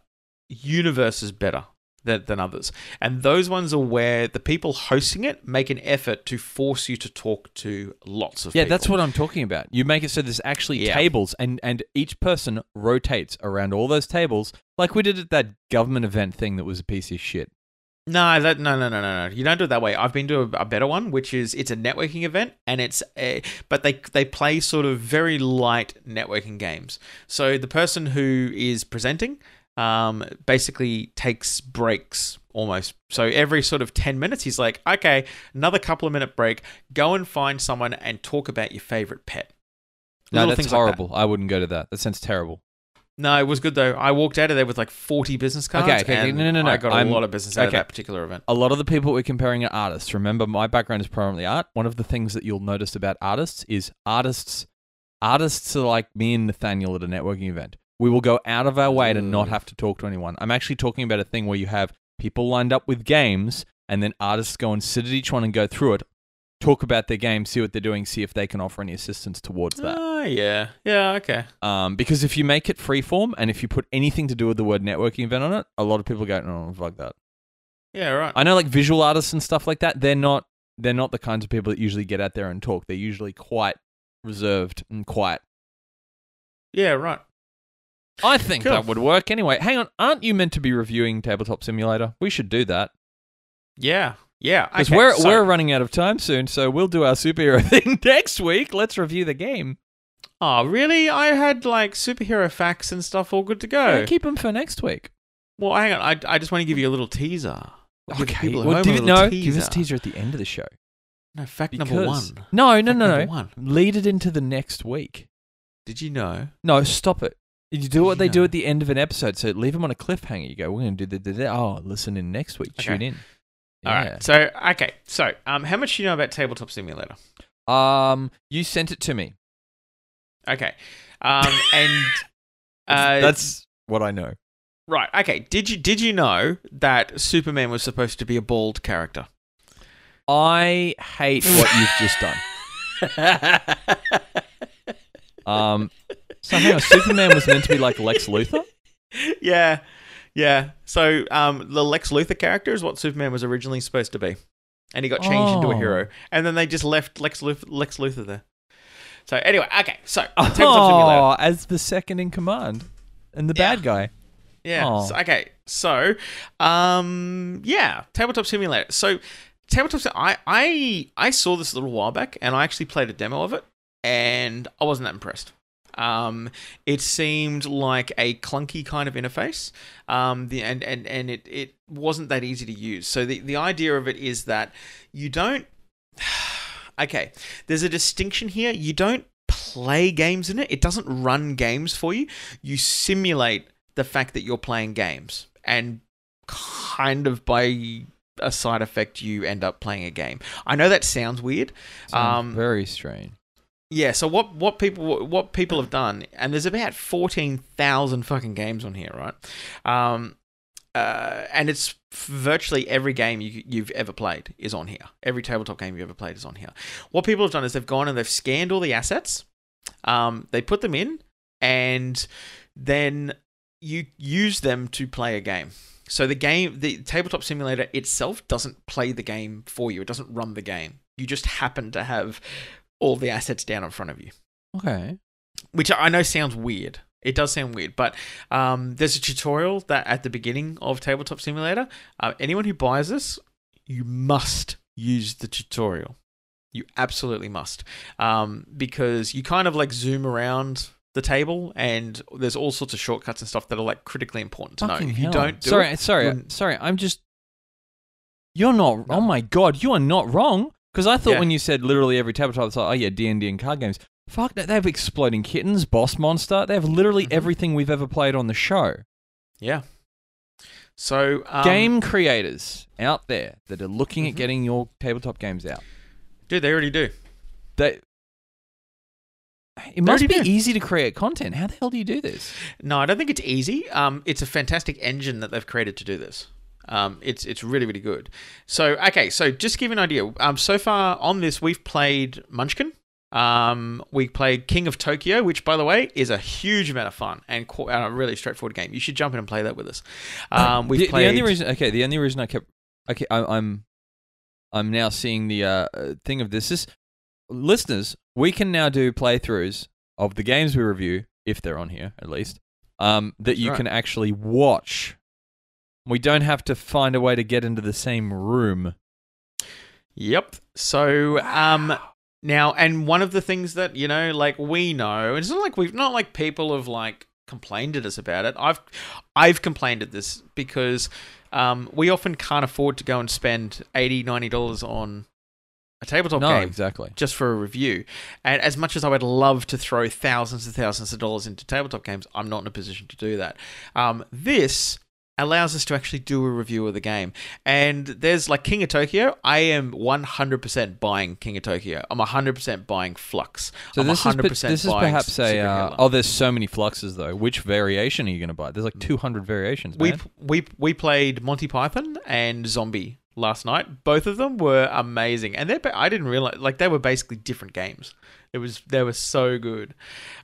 universes better than, than others, and those ones are where the people hosting it make an effort to force you to talk to lots of people. Yeah, people. that's what I'm talking about. You make it so there's actually Yeah. tables and and each person rotates around all those tables like we did at that government event thing that was a piece of shit. No, that no, no, no, no, no. You don't do it that way. I've been to a, a better one, which is it's a networking event, and it's a, but they they play sort of very light networking games. So the person who is presenting, um, basically takes breaks almost. So every sort of ten minutes, he's like, okay, another couple of minute break. Go and find someone and talk about your favorite pet. No, that's things like that. horrible. I wouldn't go to that. That sounds terrible. No, it was good though. I walked out of there with like forty business cards. Okay, okay, and No, no, no, I got a I'm- lot of business out okay. of that particular event. A lot of the people we're comparing are artists. Remember, my background is primarily art. One of the things that you'll notice about artists is artists. Artists are like me and Nathaniel at a networking event. We will go out of our way to not Mm. have to talk to anyone. I'm actually talking about a thing where you have people lined up with games, and then artists go and sit at each one and go through it, talk about their game, see what they're doing, see if they can offer any assistance towards that. Oh yeah, yeah, okay. Um, because if you make it freeform and if you put anything to do with the word networking event on it, a lot of people go, "No, fuck that." Yeah, right. I know like visual artists and stuff like that. They're not they're not the kinds of people that usually get out there and talk. They're usually quite reserved and quiet. Yeah, right. I think Cool. that would work anyway. Hang on, aren't you meant to be reviewing Tabletop Simulator? We should do that Yeah, yeah. because okay, we're so- we're running out of time soon. So we'll do our superhero thing next week. Let's review the game. Oh, really? I had like superhero facts and stuff all good to go. Yeah, keep them for next week. well, hang on. I, I just want to give you a little teaser. Give Okay. at Well, give a it, little no, give us a teaser. teaser at the end of the show. No, fact Because number one. no, no, Fact no, no. one. Lead it into the next week. Did you know? No, stop it. You do what they do at the end of an episode. So leave them on a cliffhanger. You go, we're going to do the, the, the- oh, listen in next week. Okay. Tune in. All right. So, okay. So, um, how much do you know about Tabletop Simulator? Um, you sent it to me. Okay. Um, and uh, That's what I know. right. Okay. Did you did you know that Superman was supposed to be a bald character? I hate what you've just done. Um, so hang on, Superman was meant to be like Lex Luthor. yeah, yeah. So um, the Lex Luthor character is what Superman was originally supposed to be, and he got changed into a Oh. hero, and then they just left Lex Luthor, Lex Luthor there. So anyway, okay. So Tabletop Oh, as the second in command and the Yeah. bad guy. Yeah. Aw. So- okay. So, um, yeah, tabletop simulator. So, tabletop. I I I saw this a little while back, and I actually played a demo of it, and I wasn't that impressed. Um, it seemed like a clunky kind of interface. Um, the and and and it it wasn't that easy to use. So the the idea of it is that you don't. Okay, there's a distinction here. You don't play games in it. It doesn't run games for you. You simulate the fact that you're playing games, and kind of by a side effect, you end up playing a game. I know that sounds weird. Sounds Um, very strange. Yeah. So what what people what people have done, and there's about fourteen thousand fucking games on here, right? Um, uh, and it's virtually every game you, you've ever played is on here. Every tabletop game you've ever played is on here. What people have done is they've gone and they've scanned all the assets, um, they put them in, and then you use them to play a game. So the game, the tabletop simulator itself doesn't play the game for you. It doesn't run the game. You just happen to have all the assets down in front of you Okay. which I know sounds weird. It does sound weird, but um, there's a tutorial that at the beginning of Tabletop Simulator. Uh, anyone who buys this, you must use the tutorial. You absolutely must, um, because you kind of like zoom around the table, and there's all sorts of shortcuts and stuff that are like critically important to Fucking know. If hell. you don't do sorry, it, sorry, sorry. I'm just. You're not. Oh my god, you are not wrong. Because I thought Yeah. when you said literally every tabletop, it's like, oh yeah, D and D and card games. Fuck that. They have exploding kittens, boss monster. They have literally Mhm. everything we've ever played on the show. yeah. So um, Game creators out there that are looking at Mhm. getting your tabletop games out. dude, they already do. They. It must be do. easy to create content. How the hell do you do this? No, I don't think it's easy. Um, it's a fantastic engine that they've created to do this. Um, it's it's really really good. So okay, so just to give you an idea. Um, so far on this, we've played Munchkin. Um, we played King of Tokyo, which by the way is a huge amount of fun and and a really straightforward game. You should jump in and play that with us. Um, we've the, played. the only reason, okay, the only reason I kept, okay, I, I'm, I'm now seeing the uh, uh, thing of this is, listeners, we can now do playthroughs of the games we review if they're on here at least, um, that you right. can actually watch. We don't have to find a way to get into the same room. Yep. So um now and one of the things that, you know, like we know, it's not like we've not like people have like complained at us about it. I've I've complained at this because um we often can't afford to go and spend 80 dollars on a tabletop no, game exactly. just for a review. And as much as I would love to throw thousands and thousands of dollars into tabletop games, I'm not in a position to do that. Um, this allows us to actually do a review of the game. And there's like King of Tokyo. I am 100% buying King of Tokyo. I'm 100% buying Fluxx. So I'm this is, 100% pe- this is perhaps a. Uh, oh, there's so many fluxes though. Which variation are you going to buy? There's like 200 variations. we we we played Monty Python and Zombie last night. Both of them were amazing, and they I didn't realize like they were basically different games. It was they were so good.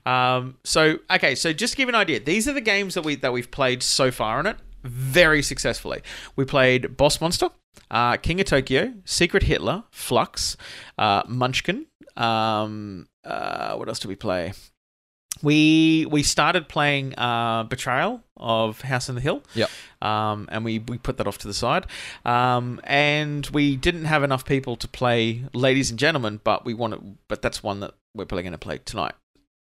Um, so okay, so just to give an idea, these are the games that we that we've played so far in it very successfully. We played Boss Monster, uh, King of Tokyo, Secret Hitler, Fluxx, uh, Munchkin. Um, uh, what else did we play? We we started playing uh, Betrayal of House on the Hill. Yep. Um, and we, we put that off to the side. Um, and we didn't have enough people to play Ladies and Gentlemen, but we wanted, but that's one that we're probably going to play tonight.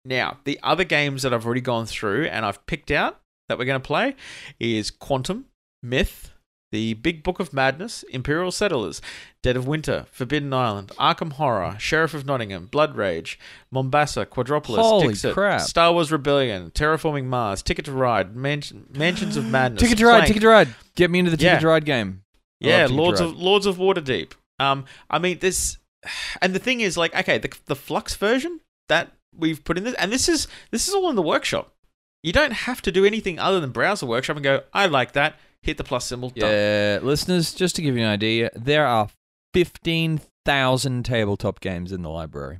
Now, the other games that I've already gone through and I've picked out that we're going to play is Quantum, Myth, The Big Book of Madness, Imperial Settlers, Dead of Winter, Forbidden Island, Arkham Horror, Sheriff of Nottingham, Blood Rage, Mombasa, Quadropolis, Holy Dixit, crap. Star Wars Rebellion, Terraforming Mars, Ticket to Ride, Man- Mansions of Madness, Ticket to ride, Plank, ticket to ride. Get me into the ticket Yeah. to ride game. I yeah, love Ticket to Lords of Lords of Waterdeep. Um, I mean this, and the thing is, like, okay, the the Fluxx version that we've put in this, and this is this is all in the workshop. You don't have to do anything other than browse the workshop and go, I like that. Hit the plus symbol. Done. Yeah, listeners, just to give you an idea, there are 15,000 tabletop games in the library.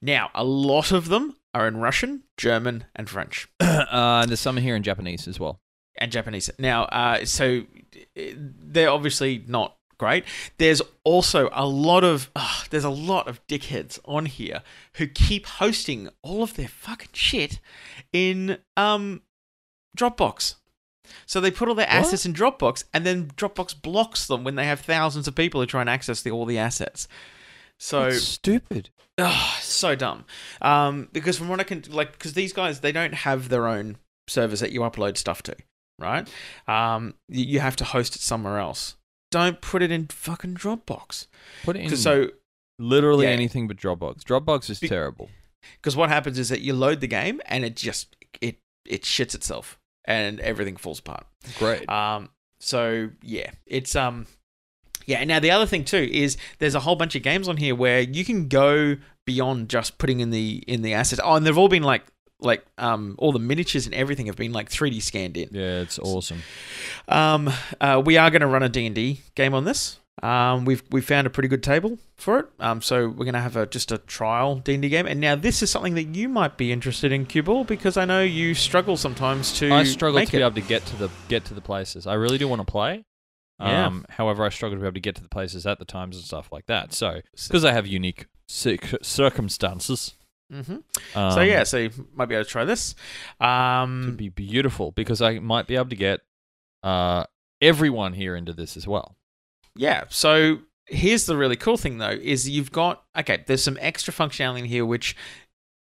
Now, a lot of them are in Russian, German, and French. uh, and there's some here in Japanese as well. and Japanese. Now, uh, so uh, they're obviously not great. There's also a lot of uh, there's a lot of dickheads on here who keep hosting all of their fucking shit in um Dropbox. So they put all their assets in Dropbox, and then Dropbox blocks them when they have thousands of people who try and access the, all the assets. So That's stupid. Oh, so dumb. Um, because from what I can like, because these guys they don't have their own servers that you upload stuff to, right? Um, you, you have to host it somewhere else. Don't put it in fucking Dropbox. Put it in so literally yeah. anything but Dropbox. Dropbox is Be- terrible. because what happens is that you load the game and it just it it shits itself and everything falls apart. Great. Um, so yeah, it's um, yeah. And now the other thing too is there's a whole bunch of games on here where you can go beyond just putting in the in the assets. Oh, and they've all been like like um all the miniatures and everything have been like 3D scanned in. yeah, it's awesome. Um, uh, we are going to run a D and D game on this. Um, we've we found a pretty good table for it. Um, so we're going to have a just a trial D and D game. And now this is something that you might be interested in, Q-Ball, because I know you struggle sometimes to. I struggle to be able to get to the get to the places. I really do want to play. Yeah. Um, however, I struggle to be able to get to the places at the times and stuff like that. So because I have unique cir- circumstances. Hmm Um, so yeah, so you might be able to try this. Um, it'd be beautiful because I might be able to get uh, everyone here into this as well. Yeah. So here's the really cool thing though is you've got okay, there's some extra functionality in here which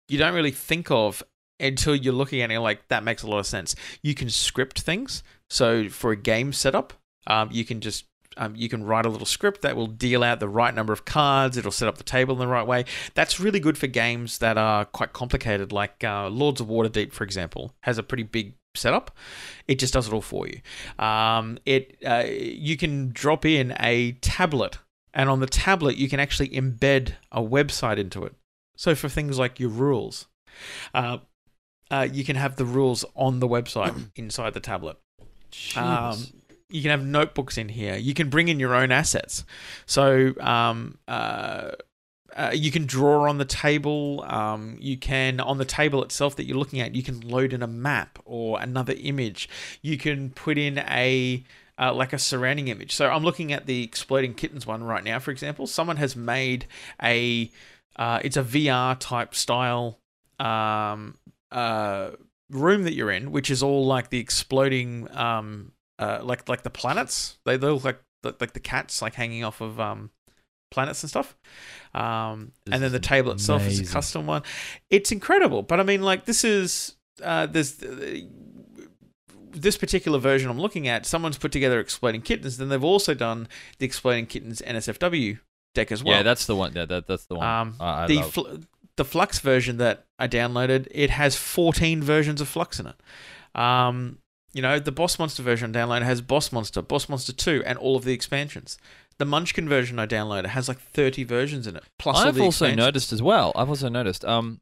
you don't really think of until you're looking at it like that makes a lot of sense. You can script things. So for a game setup, um, you can just um, you can write a little script that will deal out the right number of cards. It'll set up the table in the right way. That's really good for games that are quite complicated, like uh, Lords of Waterdeep, for example, has a pretty big setup. It just does it all for you. Um, it uh, you can drop in a tablet, and on the tablet you can actually embed a website into it. So for things like your rules, uh, uh, you can have the rules on the website inside the tablet. Um, you can have notebooks in here. You can bring in your own assets. So um, uh, uh, you can draw on the table. Um, you can on the table itself that you're looking at. You can load in a map or another image. You can put in a uh, like a surrounding image. So I'm looking at the exploding kittens one right now. For example, someone has made a uh, it's a VR type style um, uh, room that you're in, which is all like the exploding um, uh, like like the planets. They they look like like the cats like hanging off of um, planets and stuff. Um, and then the table itself is a custom one. It's incredible, but I mean, like this is uh, there's. this particular version I'm looking at, someone's put together Exploding Kittens, then they've also done the Exploding Kittens NSFW deck as well. yeah, that's the one. Yeah, that, that's the one. Um, the fl- the Fluxx version that I downloaded, it has 14 versions of Fluxx in it. Um, you know, the Boss Monster version I downloaded has Boss Monster, Boss Monster 2, and all of the expansions. The Munchkin version I downloaded has like 30 versions in it, plus I've also noticed as well. I've also noticed. Um,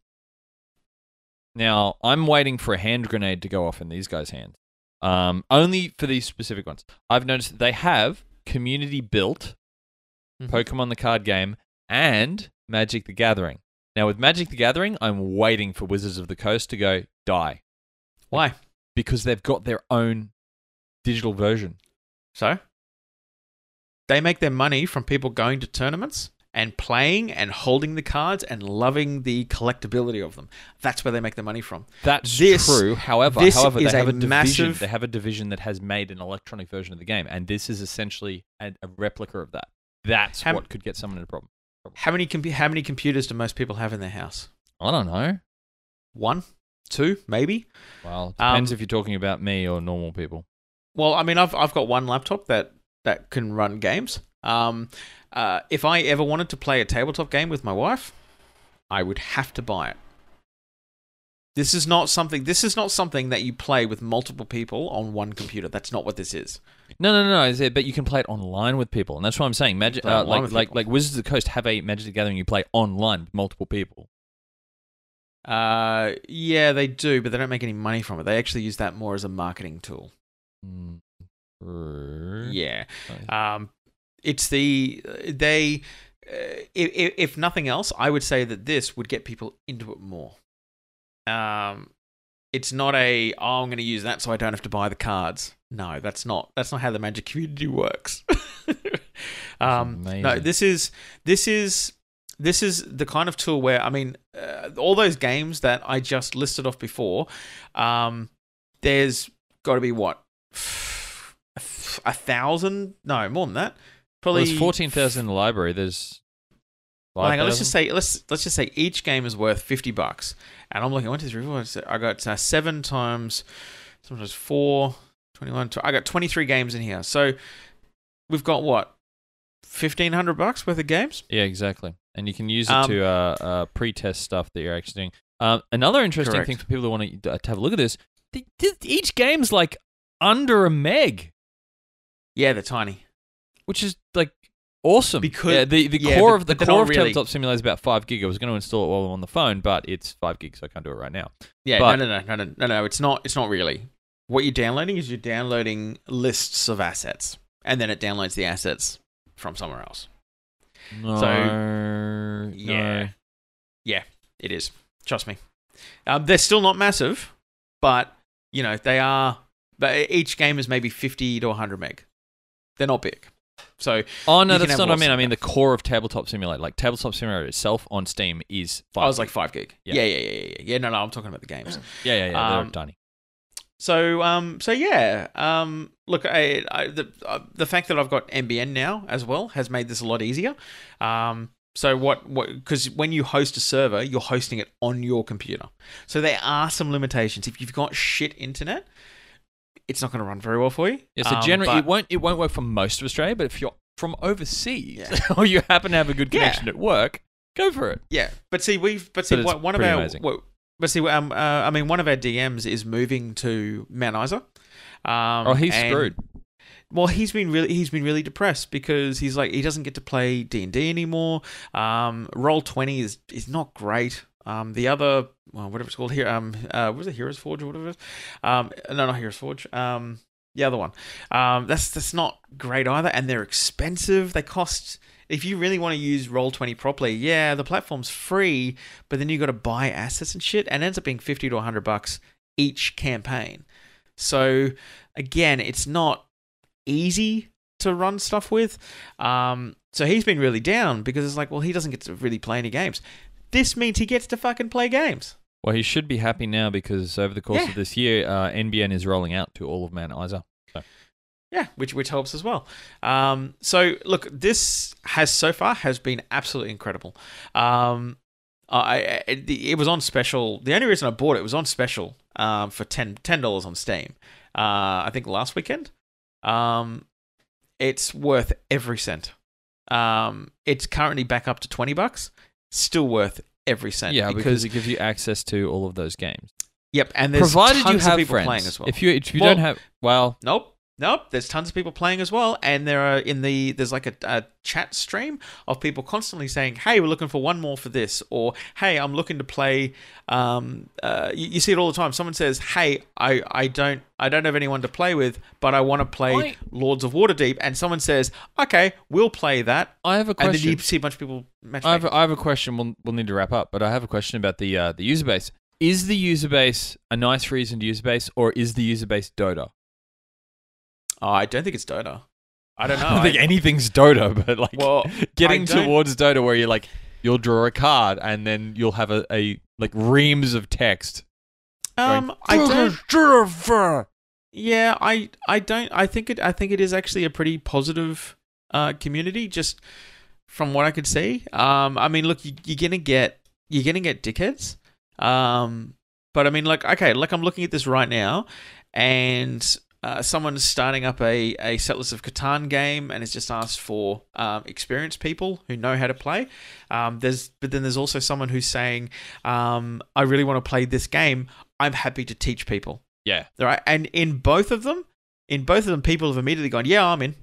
now I'm waiting for a hand grenade to go off in these guys' hands. Um, only for these specific ones. I've noticed that they have community built Mhm. Pokemon the card game and Magic the Gathering. Now with Magic the Gathering, I'm waiting for Wizards of the Coast to go die Why? Because they've got their own digital version. So? They make their money from people going to tournaments and playing and holding the cards and loving the collectability of them. That's where they make their money from. That's This- true. However, this however, they have a a, division. massive- They have a division that has made an electronic version of the game, and this is essentially a, a replica of that. That's How- what could get someone in a problem. How many com- how many computers do most people have in their house? I don't know. One, two, maybe. Well, it depends Um, if you're talking about me or normal people. Well, I mean, I've I've got one laptop that that can run games. Um, uh, if I ever wanted to play a tabletop game with my wife, I would have to buy it. This is not something. This is not something that you play with multiple people on one computer. That's not what this is. No, no, no, no. But you can play it online with people, and that's what I'm saying. Magic, uh, like, like, people. like Wizards of the Coast have a Magic the Gathering you play online with multiple people. Uh, yeah, they do, but they don't make any money from it. They actually use that more as a marketing tool. Mm, true. Yeah. Um, it's the they. Uh, if, if nothing else, I would say that this would get people into it more. Um, it's not a oh I'm going to use that so I don't have to buy the cards. No, that's not that's not how the magic community works. um, no, this is this is this is the kind of tool where I mean, uh, all those games that I just listed off before. Um, there's got to be what a thousand. No, more than that. Well, Probably there's fourteen thousand in the library. There's. Well, hang on, let's just say let's let's just say each game is worth fifty bucks, and I'm looking one two three four. six- I got uh, seven times, sometimes four, 21, I got twenty three games in here. So we've got what fifteen hundred bucks worth of games. Yeah, exactly. And you can use it Um, to uh, uh, pre-test stuff that you're actually doing. Um, another interesting Correct. thing for people that want to, to have a look at this: the, the- each game's like under a meg, Yeah, they're tiny. which is like awesome. Because- yeah, the the yeah, core but- of the core of really- Tabletop Simulator is about five gig. I was going to install it while I'm on the phone, but it's five gigs, so I can't do it right now. Yeah, But- no, no, no, no, no, no. It's not. It's not really. What you're downloading is you're downloading lists of assets, and then it downloads the assets from somewhere else. No, So- no. Yeah. Yeah, it is. Trust me. Um, they're still not massive, but you know they are. But each game is maybe fifty to hundred meg. They're not big. So Oh no, that's not what I mean. I mean the core of Tabletop Simulator, like Tabletop Simulator itself on Steam, is five. I was like five gig. Yeah. Yeah, yeah, yeah, yeah, yeah. Yeah, no, no. I'm talking about the games. yeah, yeah, yeah. They're um, tiny. So, um, so yeah, um, look, I, I, the uh, the fact that I've got NBN now as well has made this a lot easier. Um, so what, what? Because when you host a server, you're hosting it on your computer. So there are some limitations. If you've got shit internet, it's not going to run very well for you. Yeah, so Um, generally but- it won't it won't work for most of Australia, but if you're from overseas Yeah. or you happen to have a good Yeah. connection at work, go for it. Yeah, but see, we've but see But one of our but see, um, uh, I mean, one of our DMs is moving to Mount Isa. Um, oh, he's and- screwed. Well, he's been really he's been really depressed because he's like he doesn't get to play D and D anymore. Um, Roll twenty is is not great. Um, the other well, whatever it's called here, um, uh, was it Heroes Forge or whatever it is? Um, no, not Heroes Forge. Um, the other one. Um, that's that's not great either, and they're expensive. They cost. If you really want to use Roll Twenty properly, yeah, the platform's free, but then you've got to buy assets and shit, and it ends up being fifty to hundred bucks each campaign. So again, it's not easy to run stuff with. Um, so he's been really down because it's like, well, he doesn't get to really play any games. This means he gets to fucking play games. Well, he should be happy now because over the course Yeah. of this year, uh, NBN is rolling out to all of Mount Isa. Yeah, which which helps as well. Um, so look, this has so far has been absolutely incredible. Um, I it, it was on special. The only reason I bought it was on special um, for 10 dollars on Steam. Uh, I think last weekend. Um, it's worth every cent. Um, it's currently back up to twenty bucks. Still worth every cent. Yeah, because, because it gives you access to all of those games. yep, and there's Provided you have people friends. playing as well. If you if you Well- don't have, well, Nope. Nope. There's tons of people playing as well, and there are in the there's like a, a chat stream of people constantly saying, "Hey, we're looking for one more for this," or "Hey, I'm looking to play." Um, uh, you, you see it all the time. Someone says, "Hey, I, I don't I don't have anyone to play with, but I want to play I- Lords of Waterdeep," and someone says, "Okay, we'll play that," I have a and then question. you see a bunch of people match. I have, a, I have a question. We'll, we'll need to wrap up, but I have a question about the uh, the user base. Is the user base a nice reason reasoned user base, or is the user base Dota? Oh, I don't think it's Dota. I don't know. I don't think I- anything's Dota, but like well, getting towards Dota, where you're like you'll draw a card and then you'll have a, a like reams of text. um, going, I don't. Yeah, I I don't I think it I think it is actually a pretty positive uh, community just from what I could see. Um I mean look you, you're going to get you're to get dickheads. Um but I mean like okay, like I'm looking at this right now and uh, someone's starting up a, a Settlers of Catan game and has just asked for um, experienced people who know how to play. Um, there's, but then there's also someone who's saying, um, "I really want to play this game. I'm happy to teach people." Yeah. Right. And in both of them, in both of them, people have immediately gone, "Yeah, I'm in."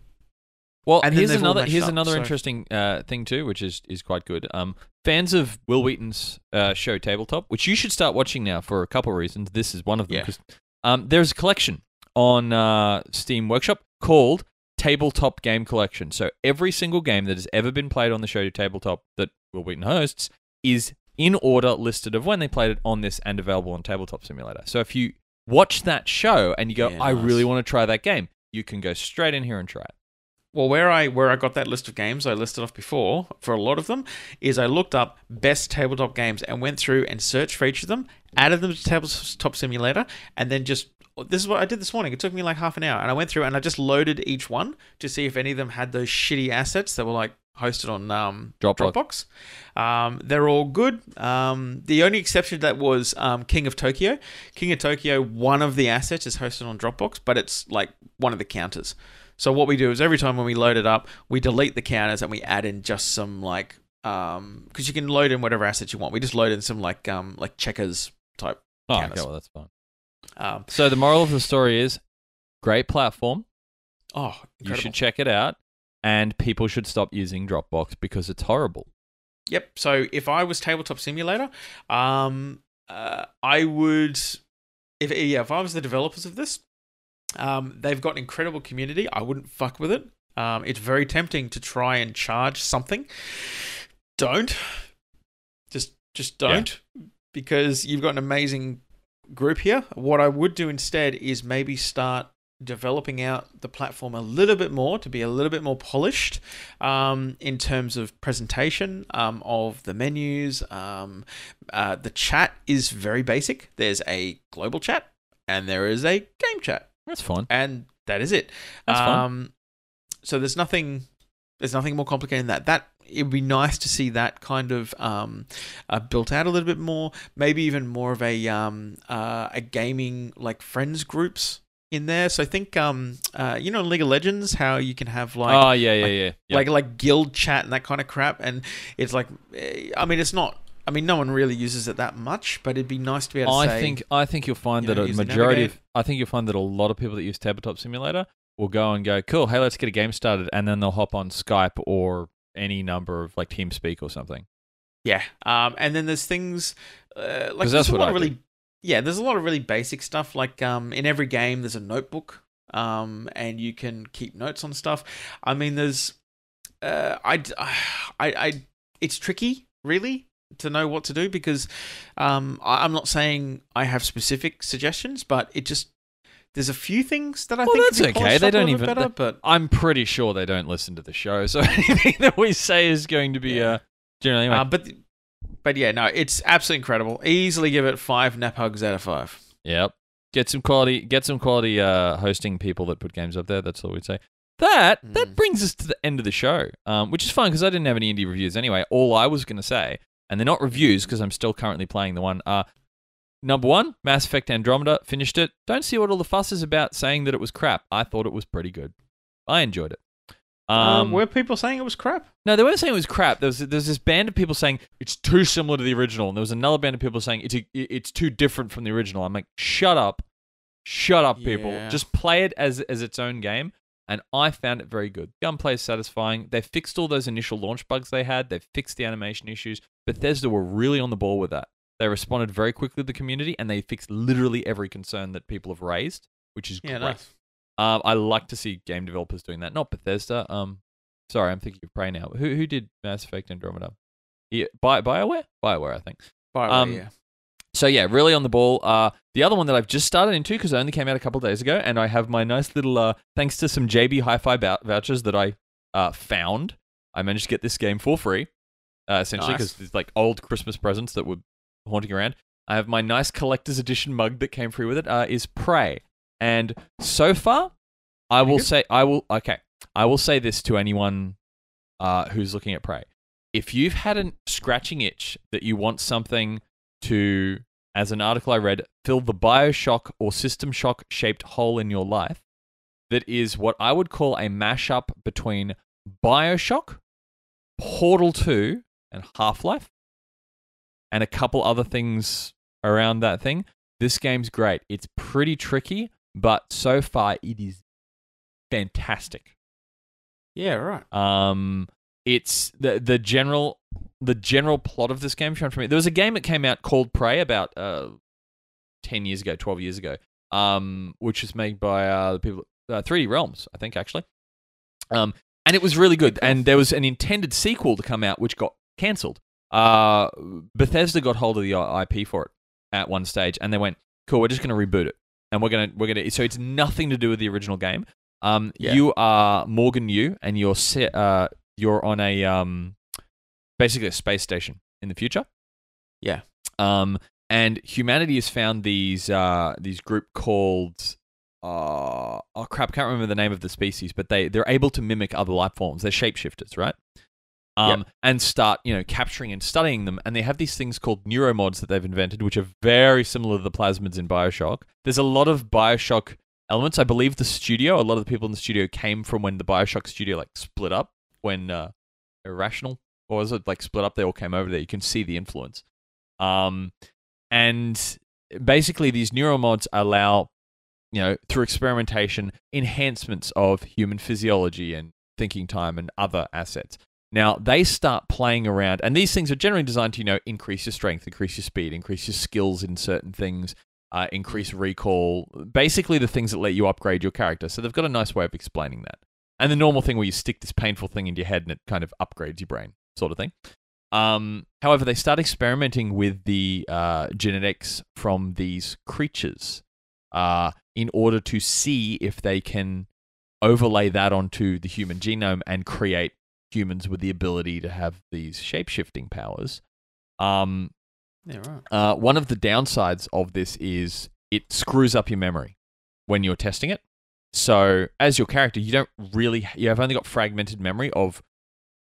Well, And here's another here's up, another so- interesting uh, thing too, which is is quite good. Um, fans of Wil Wheaton's uh, show Tabletop, which you should start watching now for a couple of reasons. This is one of them. Yeah. um, there's a collection on uh, Steam Workshop called Tabletop Game Collection. So every single game that has ever been played on the show to Tabletop that Wil Wheaton hosts is in order listed of when they played it on this and available on Tabletop Simulator. So if you watch that show and you go, Yeah, I nice. really want to try that game, you can go straight in here and try it. Well, where I where I got that list of games I listed off before for a lot of them is I looked up best tabletop games and went through and searched for each of them, added them to Tabletop Simulator, and then just this is what I did this morning. It took me like half an hour, and I went through and I just loaded each one to see if any of them had those shitty assets that were like hosted on um, Dropbox. Dropbox. Um, they're all good. Um, the only exception to that was um, King of Tokyo. King of Tokyo, one of the assets is hosted on Dropbox, but it's like one of the counters. So what we do is every time when we load it up, we delete the counters and we add in just some like um because you can load in whatever assets you want. We just load in some like um like checkers type. Oh, counters. okay, well that's fine. Um, So the moral of the story is, great platform. oh, You should check it out, and people should stop using Dropbox because it's horrible. Yep. So if I was Tabletop Simulator, um, uh, I would, if yeah, if I was the developers of this, um, they've got an incredible community. I wouldn't fuck with it. Um, it's very tempting to try and charge something. Don't. Just just don't, because you've got an amazing group here. What I would do instead is maybe start developing out the platform a little bit more to be a little bit more polished um, in terms of presentation um, of the menus. Um, uh, the chat is very basic. There's a global chat and there is a game chat, That's fine. and that is it. That's fine. um, So there's nothing. There's nothing more complicated than that. That it would be nice to see that kind of um, uh, built out a little bit more. Maybe even more of a um, uh, a gaming like friends groups in there. So I think um, uh, you know League of Legends how you can have like oh yeah, yeah, like- yeah. yeah. like like guild chat and that kind of crap and it's like eh, i mean it's not i mean no one really uses it that much but it'd be nice to be able to I say think I think you'll find you that know, a majority of. I think you'll find that a lot of people that use Tabletop Simulator will go and go, cool, hey, let's get a game started, and then they'll hop on Skype or any number of like TeamSpeak or something. yeah um and then there's things uh, like there's a lot I of do. really yeah there's a lot of really basic stuff like um in every game there's a notebook um and you can keep notes on stuff i mean there's uh i i i it's tricky really to know what to do because um i'm not saying i have specific suggestions but it just there's a few things that I Well, think that's okay. They don't even- better, but I'm pretty sure they don't listen to the show, so anything that we say is going to be Yeah. uh generally anyway. uh, but but yeah, no, it's absolutely incredible. Easily give it five nap hugs out of five. Yep. Get some quality. Get some quality uh, hosting people that put games up there. That's all we'd say. That that Mm. brings us to the end of the show, um, which is fine because I didn't have any indie reviews anyway. All I was going to say, and they're not reviews because I'm still currently playing the one. Uh, number one, Mass Effect Andromeda. Finished it. Don't see what all the fuss is about saying that it was crap. I thought it was pretty good. I enjoyed it. Um, Um, were people saying it was crap? no, they weren't saying it was crap. There was there's this band of people saying it's too similar to the original, and there was another band of people saying it's it's too different from the original. I'm like, shut up, shut up, people. Yeah. Just play it as as its own game. And I found it very good. Gunplay is satisfying. They fixed all those initial launch bugs they had. They fixed the animation issues. Bethesda were really on the ball with that. They responded very quickly to the community, and they fixed literally every concern that people have raised, which is Yeah, great. nice. Um, I like to see game developers doing that. Not Bethesda. Um, sorry, I'm thinking of Prey now. Who who did Mass Effect Andromeda? Yeah, Bi- Bioware. Bioware, I think. Bioware, um, yeah. So yeah, really on the ball. Uh, the other one that I've just started into because it only came out a couple of days ago, and I have my nice little uh, thanks to some JB Hi-Fi vou- vouchers that I uh found. I managed to get this game for free, uh, essentially Nice. because it's like old Christmas presents that were haunting around. I have my nice collector's edition mug that came free with it. Uh, is Prey, and so far, I will say I will okay. I will say this to anyone uh, who's looking at Prey. If you've had a scratching itch that you want something to, as an article I read, fill the Bioshock or System Shock shaped hole in your life, that is what I would call a mashup between Bioshock, Portal 2, and Half Life, and a couple other things around that thing. This game's great. It's pretty tricky, but so far it is fantastic. Yeah, right. Um, it's the the general the general plot of this game. Trying for me, there was a game that came out called Prey about uh ten years ago, twelve years ago. Um, which was made by uh the people uh, 3D Realms, I think actually. Um, and it was really good. And there was an intended sequel to come out, which got cancelled. Uh, Bethesda got hold of the IP for it at one stage, and they went, "Cool, we're just going to reboot it, and we're gonna we're gonna." So it's nothing to do with the original game. Um, Yeah. you are Morgan Yu, and you're set. Uh, you're on a um, basically a space station in the future. Yeah. Um, and humanity has found these uh, these group called uh, oh crap, I can't remember the name of the species, but they they're able to mimic other life forms. They're shapeshifters, right? Um, Yep. and start you know capturing and studying them. And they have these things called neuromods that they've invented, which are very similar to the plasmids in Bioshock. There's a lot of Bioshock elements. I believe the studio, a lot of the people in the studio came from when the Bioshock studio like split up when uh, Irrational or was it like split up? They all came over there. You can see the influence. Um, and basically, these neuromods allow, you know, through experimentation, enhancements of human physiology and thinking time and other assets. Now they start playing around, and these things are generally designed to, you know, increase your strength, increase your speed, increase your skills in certain things, uh, increase recall, basically the things that let you upgrade your character. So they've got a nice way of explaining that. And the normal thing where you stick this painful thing into your head and it kind of upgrades your brain, sort of thing. Um, however, they start experimenting with the uh, genetics from these creatures uh, in order to see if they can overlay that onto the human genome and create humans with the ability to have these shape shifting powers. Um, Yeah, right. uh, one of the downsides of this is it screws up your memory when you're testing it. So, as your character, you don't really, you have only got fragmented memory of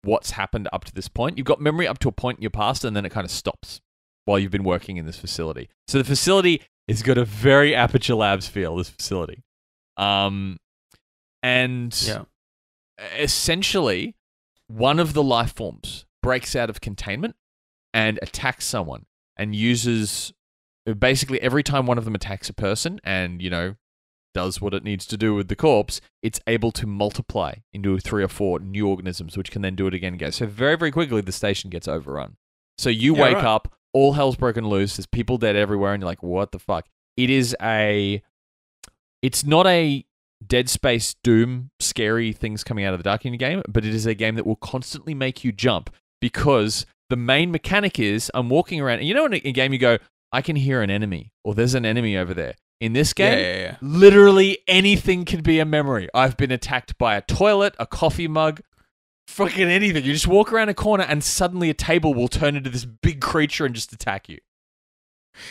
what's happened up to this point. You've got memory up to a point in your past, and then it kind of stops while you've been working in this facility. So, the facility has got a very Aperture Labs feel, this facility. Um, and Yeah. essentially, one of the life forms breaks out of containment and attacks someone and uses basically every time one of them attacks a person and, you know, does what it needs to do with the corpse, it's able to multiply into three or four new organisms, which can then do it again and again. So very, very quickly, the station gets overrun. So you Yeah, wake right. up, all hell's broken loose. There's people dead everywhere, and you're like, "What the fuck?" It is a. It's not a Dead Space Doom scary things coming out of the dark in the game, but it is a game that will constantly make you jump because the main mechanic is I'm walking around, and you know, in a, game you go, I can hear an enemy, or there's an enemy over there. In this Yeah, game, yeah, yeah. literally anything can be a memory. I've been attacked by a toilet, a coffee mug, fucking anything. You just walk around a corner and suddenly a table will turn into this big creature and just attack you.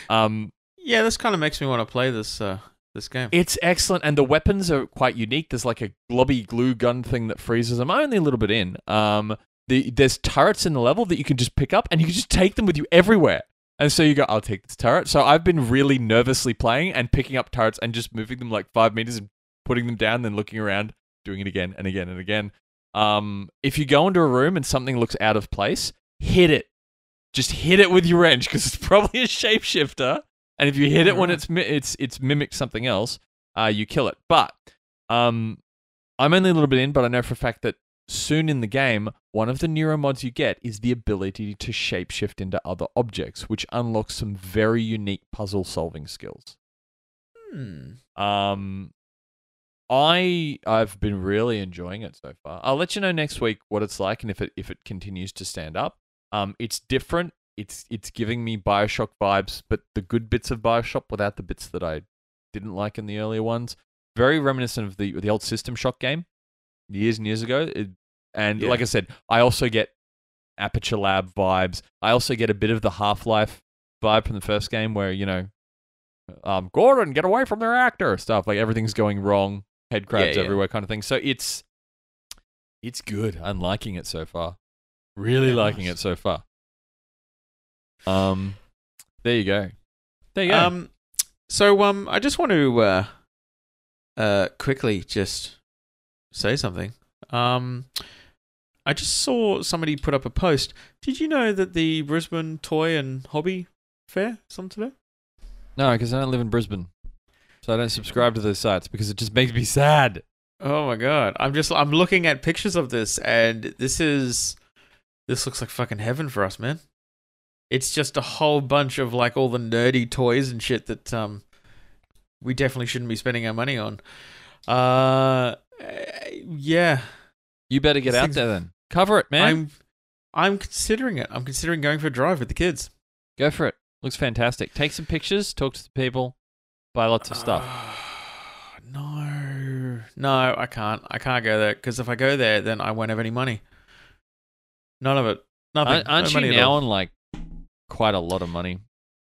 Um, Yeah, this kind of makes me want to play this uh, this game. it's excellent, and the weapons are quite unique. There's like a globby glue gun thing that freezes them. I'm only a little bit in. Um, the, there's turrets in the level that you can just pick up, and you can just take them with you everywhere. And so you go, I'll take this turret. So I've been really nervously playing and picking up turrets and just moving them like five meters and putting them down, then looking around, doing it again and again and again. Um, if you go into a room and something looks out of place, hit it. Just hit it with your wrench because it's probably a shapeshifter. And if you hit it when it's mi- it's it's mimicked something else, uh, you kill it. But um, I'm only a little bit in, but I know for a fact that soon in the game, one of the neuromods you get is the ability to shapeshift into other objects, which unlocks some very unique puzzle solving skills. Hmm. Um, I I've been really enjoying it so far. I'll let you know next week what it's like and if it if it continues to stand up. Um, it's different. It's it's giving me Bioshock vibes, but the good bits of Bioshock without the bits that I didn't like in the earlier ones. Very reminiscent of the the old System Shock game years and years ago. It, and Yeah. like I said, I also get Aperture Lab vibes. I also get a bit of the Half Life vibe from the first game, where you know, um, Gordon, get away from the reactor, stuff like everything's going wrong, head crabs yeah. everywhere, kind of thing. So it's it's good. I'm liking it so far. Really Yeah, liking nice. it so far. Um, there you go. There you go. Um, so um, I just want to uh, uh, quickly just say something. Um, I just saw somebody put up a post. Did you know that the Brisbane Toy and Hobby Fair is on today? no, because I don't live in Brisbane, so I don't subscribe to those sites because it just makes me sad. Oh my god! I'm just I'm looking at pictures of this, and this is this looks like fucking heaven for us, man. It's just a whole bunch of like all the nerdy toys and shit that um we definitely shouldn't be spending our money on. Uh, yeah, You better get out there then. Cover it, man. I'm I'm considering it. I'm considering going for a drive with the kids. Go for it. Looks fantastic. Take some pictures, talk to the people, buy lots of stuff. no, no, I can't. I can't go there because if I go there, then I won't have any money. None of it. Nothing. Aren't, aren't no you now on like quite a lot of money?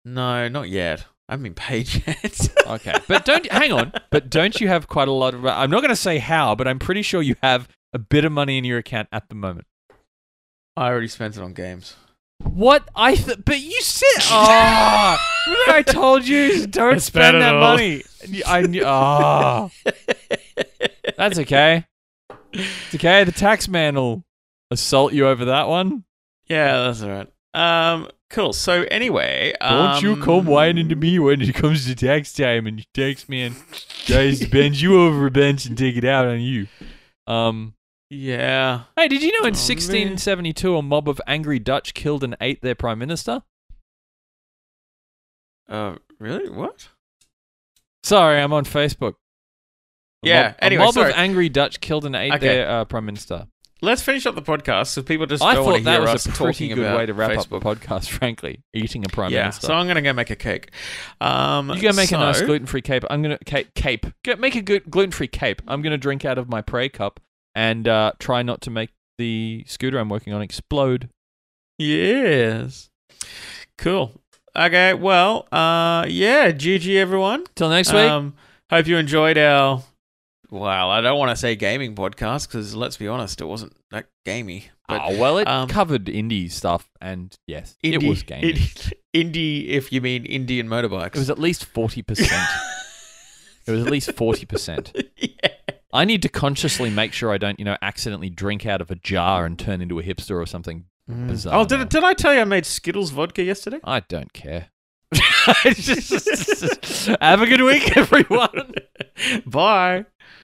No, not yet. I haven't been paid yet. Okay, but don't hang on. But don't you have quite a lot of? I'm not going to say how, but I'm pretty sure you have a bit of money in your account at the moment. I already spent it on games. What I? Th- but you said, oh, I told you don't I spend that all. money. I knew. Oh, ah. that's okay. It's okay. The tax man will assault you over that one. Yeah, that's all right. Um, cool. So anyway, Don't you um, come whining to me when it comes to tax time and tax man tries to bend you over a bench and take it out on you. Um. Yeah. Hey, did you know in Oh, 1672 a mob of angry Dutch killed and ate their prime minister? Uh, really? What? Sorry, I'm on Facebook. A Yeah, mob, anyway, a mob sorry. of angry Dutch killed and ate Okay. their uh, prime minister. Let's finish up the podcast so people just I don't want thought to that hear was us a pretty good way to wrap Facebook. up the podcast. Frankly, eating a prime yeah, minister. so I'm gonna go make a cake. Um, you go make a nice gluten-free cape. I'm gonna cape. cape. Go, make a good gluten-free cape. I'm gonna drink out of my prey cup and uh, try not to make the scooter I'm working on explode. Yes. Cool. Okay. Well. Uh. Yeah. GG everyone. Till next week. Um. Hope you enjoyed our. Well, I don't want to say gaming podcast because let's be honest, it wasn't that gamey. But oh well, it um, covered indie stuff, and yes, indie, it was gaming. Indie, if you mean Indian motorbikes. It was at least forty percent. it was at least forty percent. yeah. I need to consciously make sure I don't, you know, accidentally drink out of a jar and turn into a hipster or something. Bizarre Oh, did, now. did I tell you I made Skittles vodka yesterday? I don't care. Have a good week, everyone. Bye.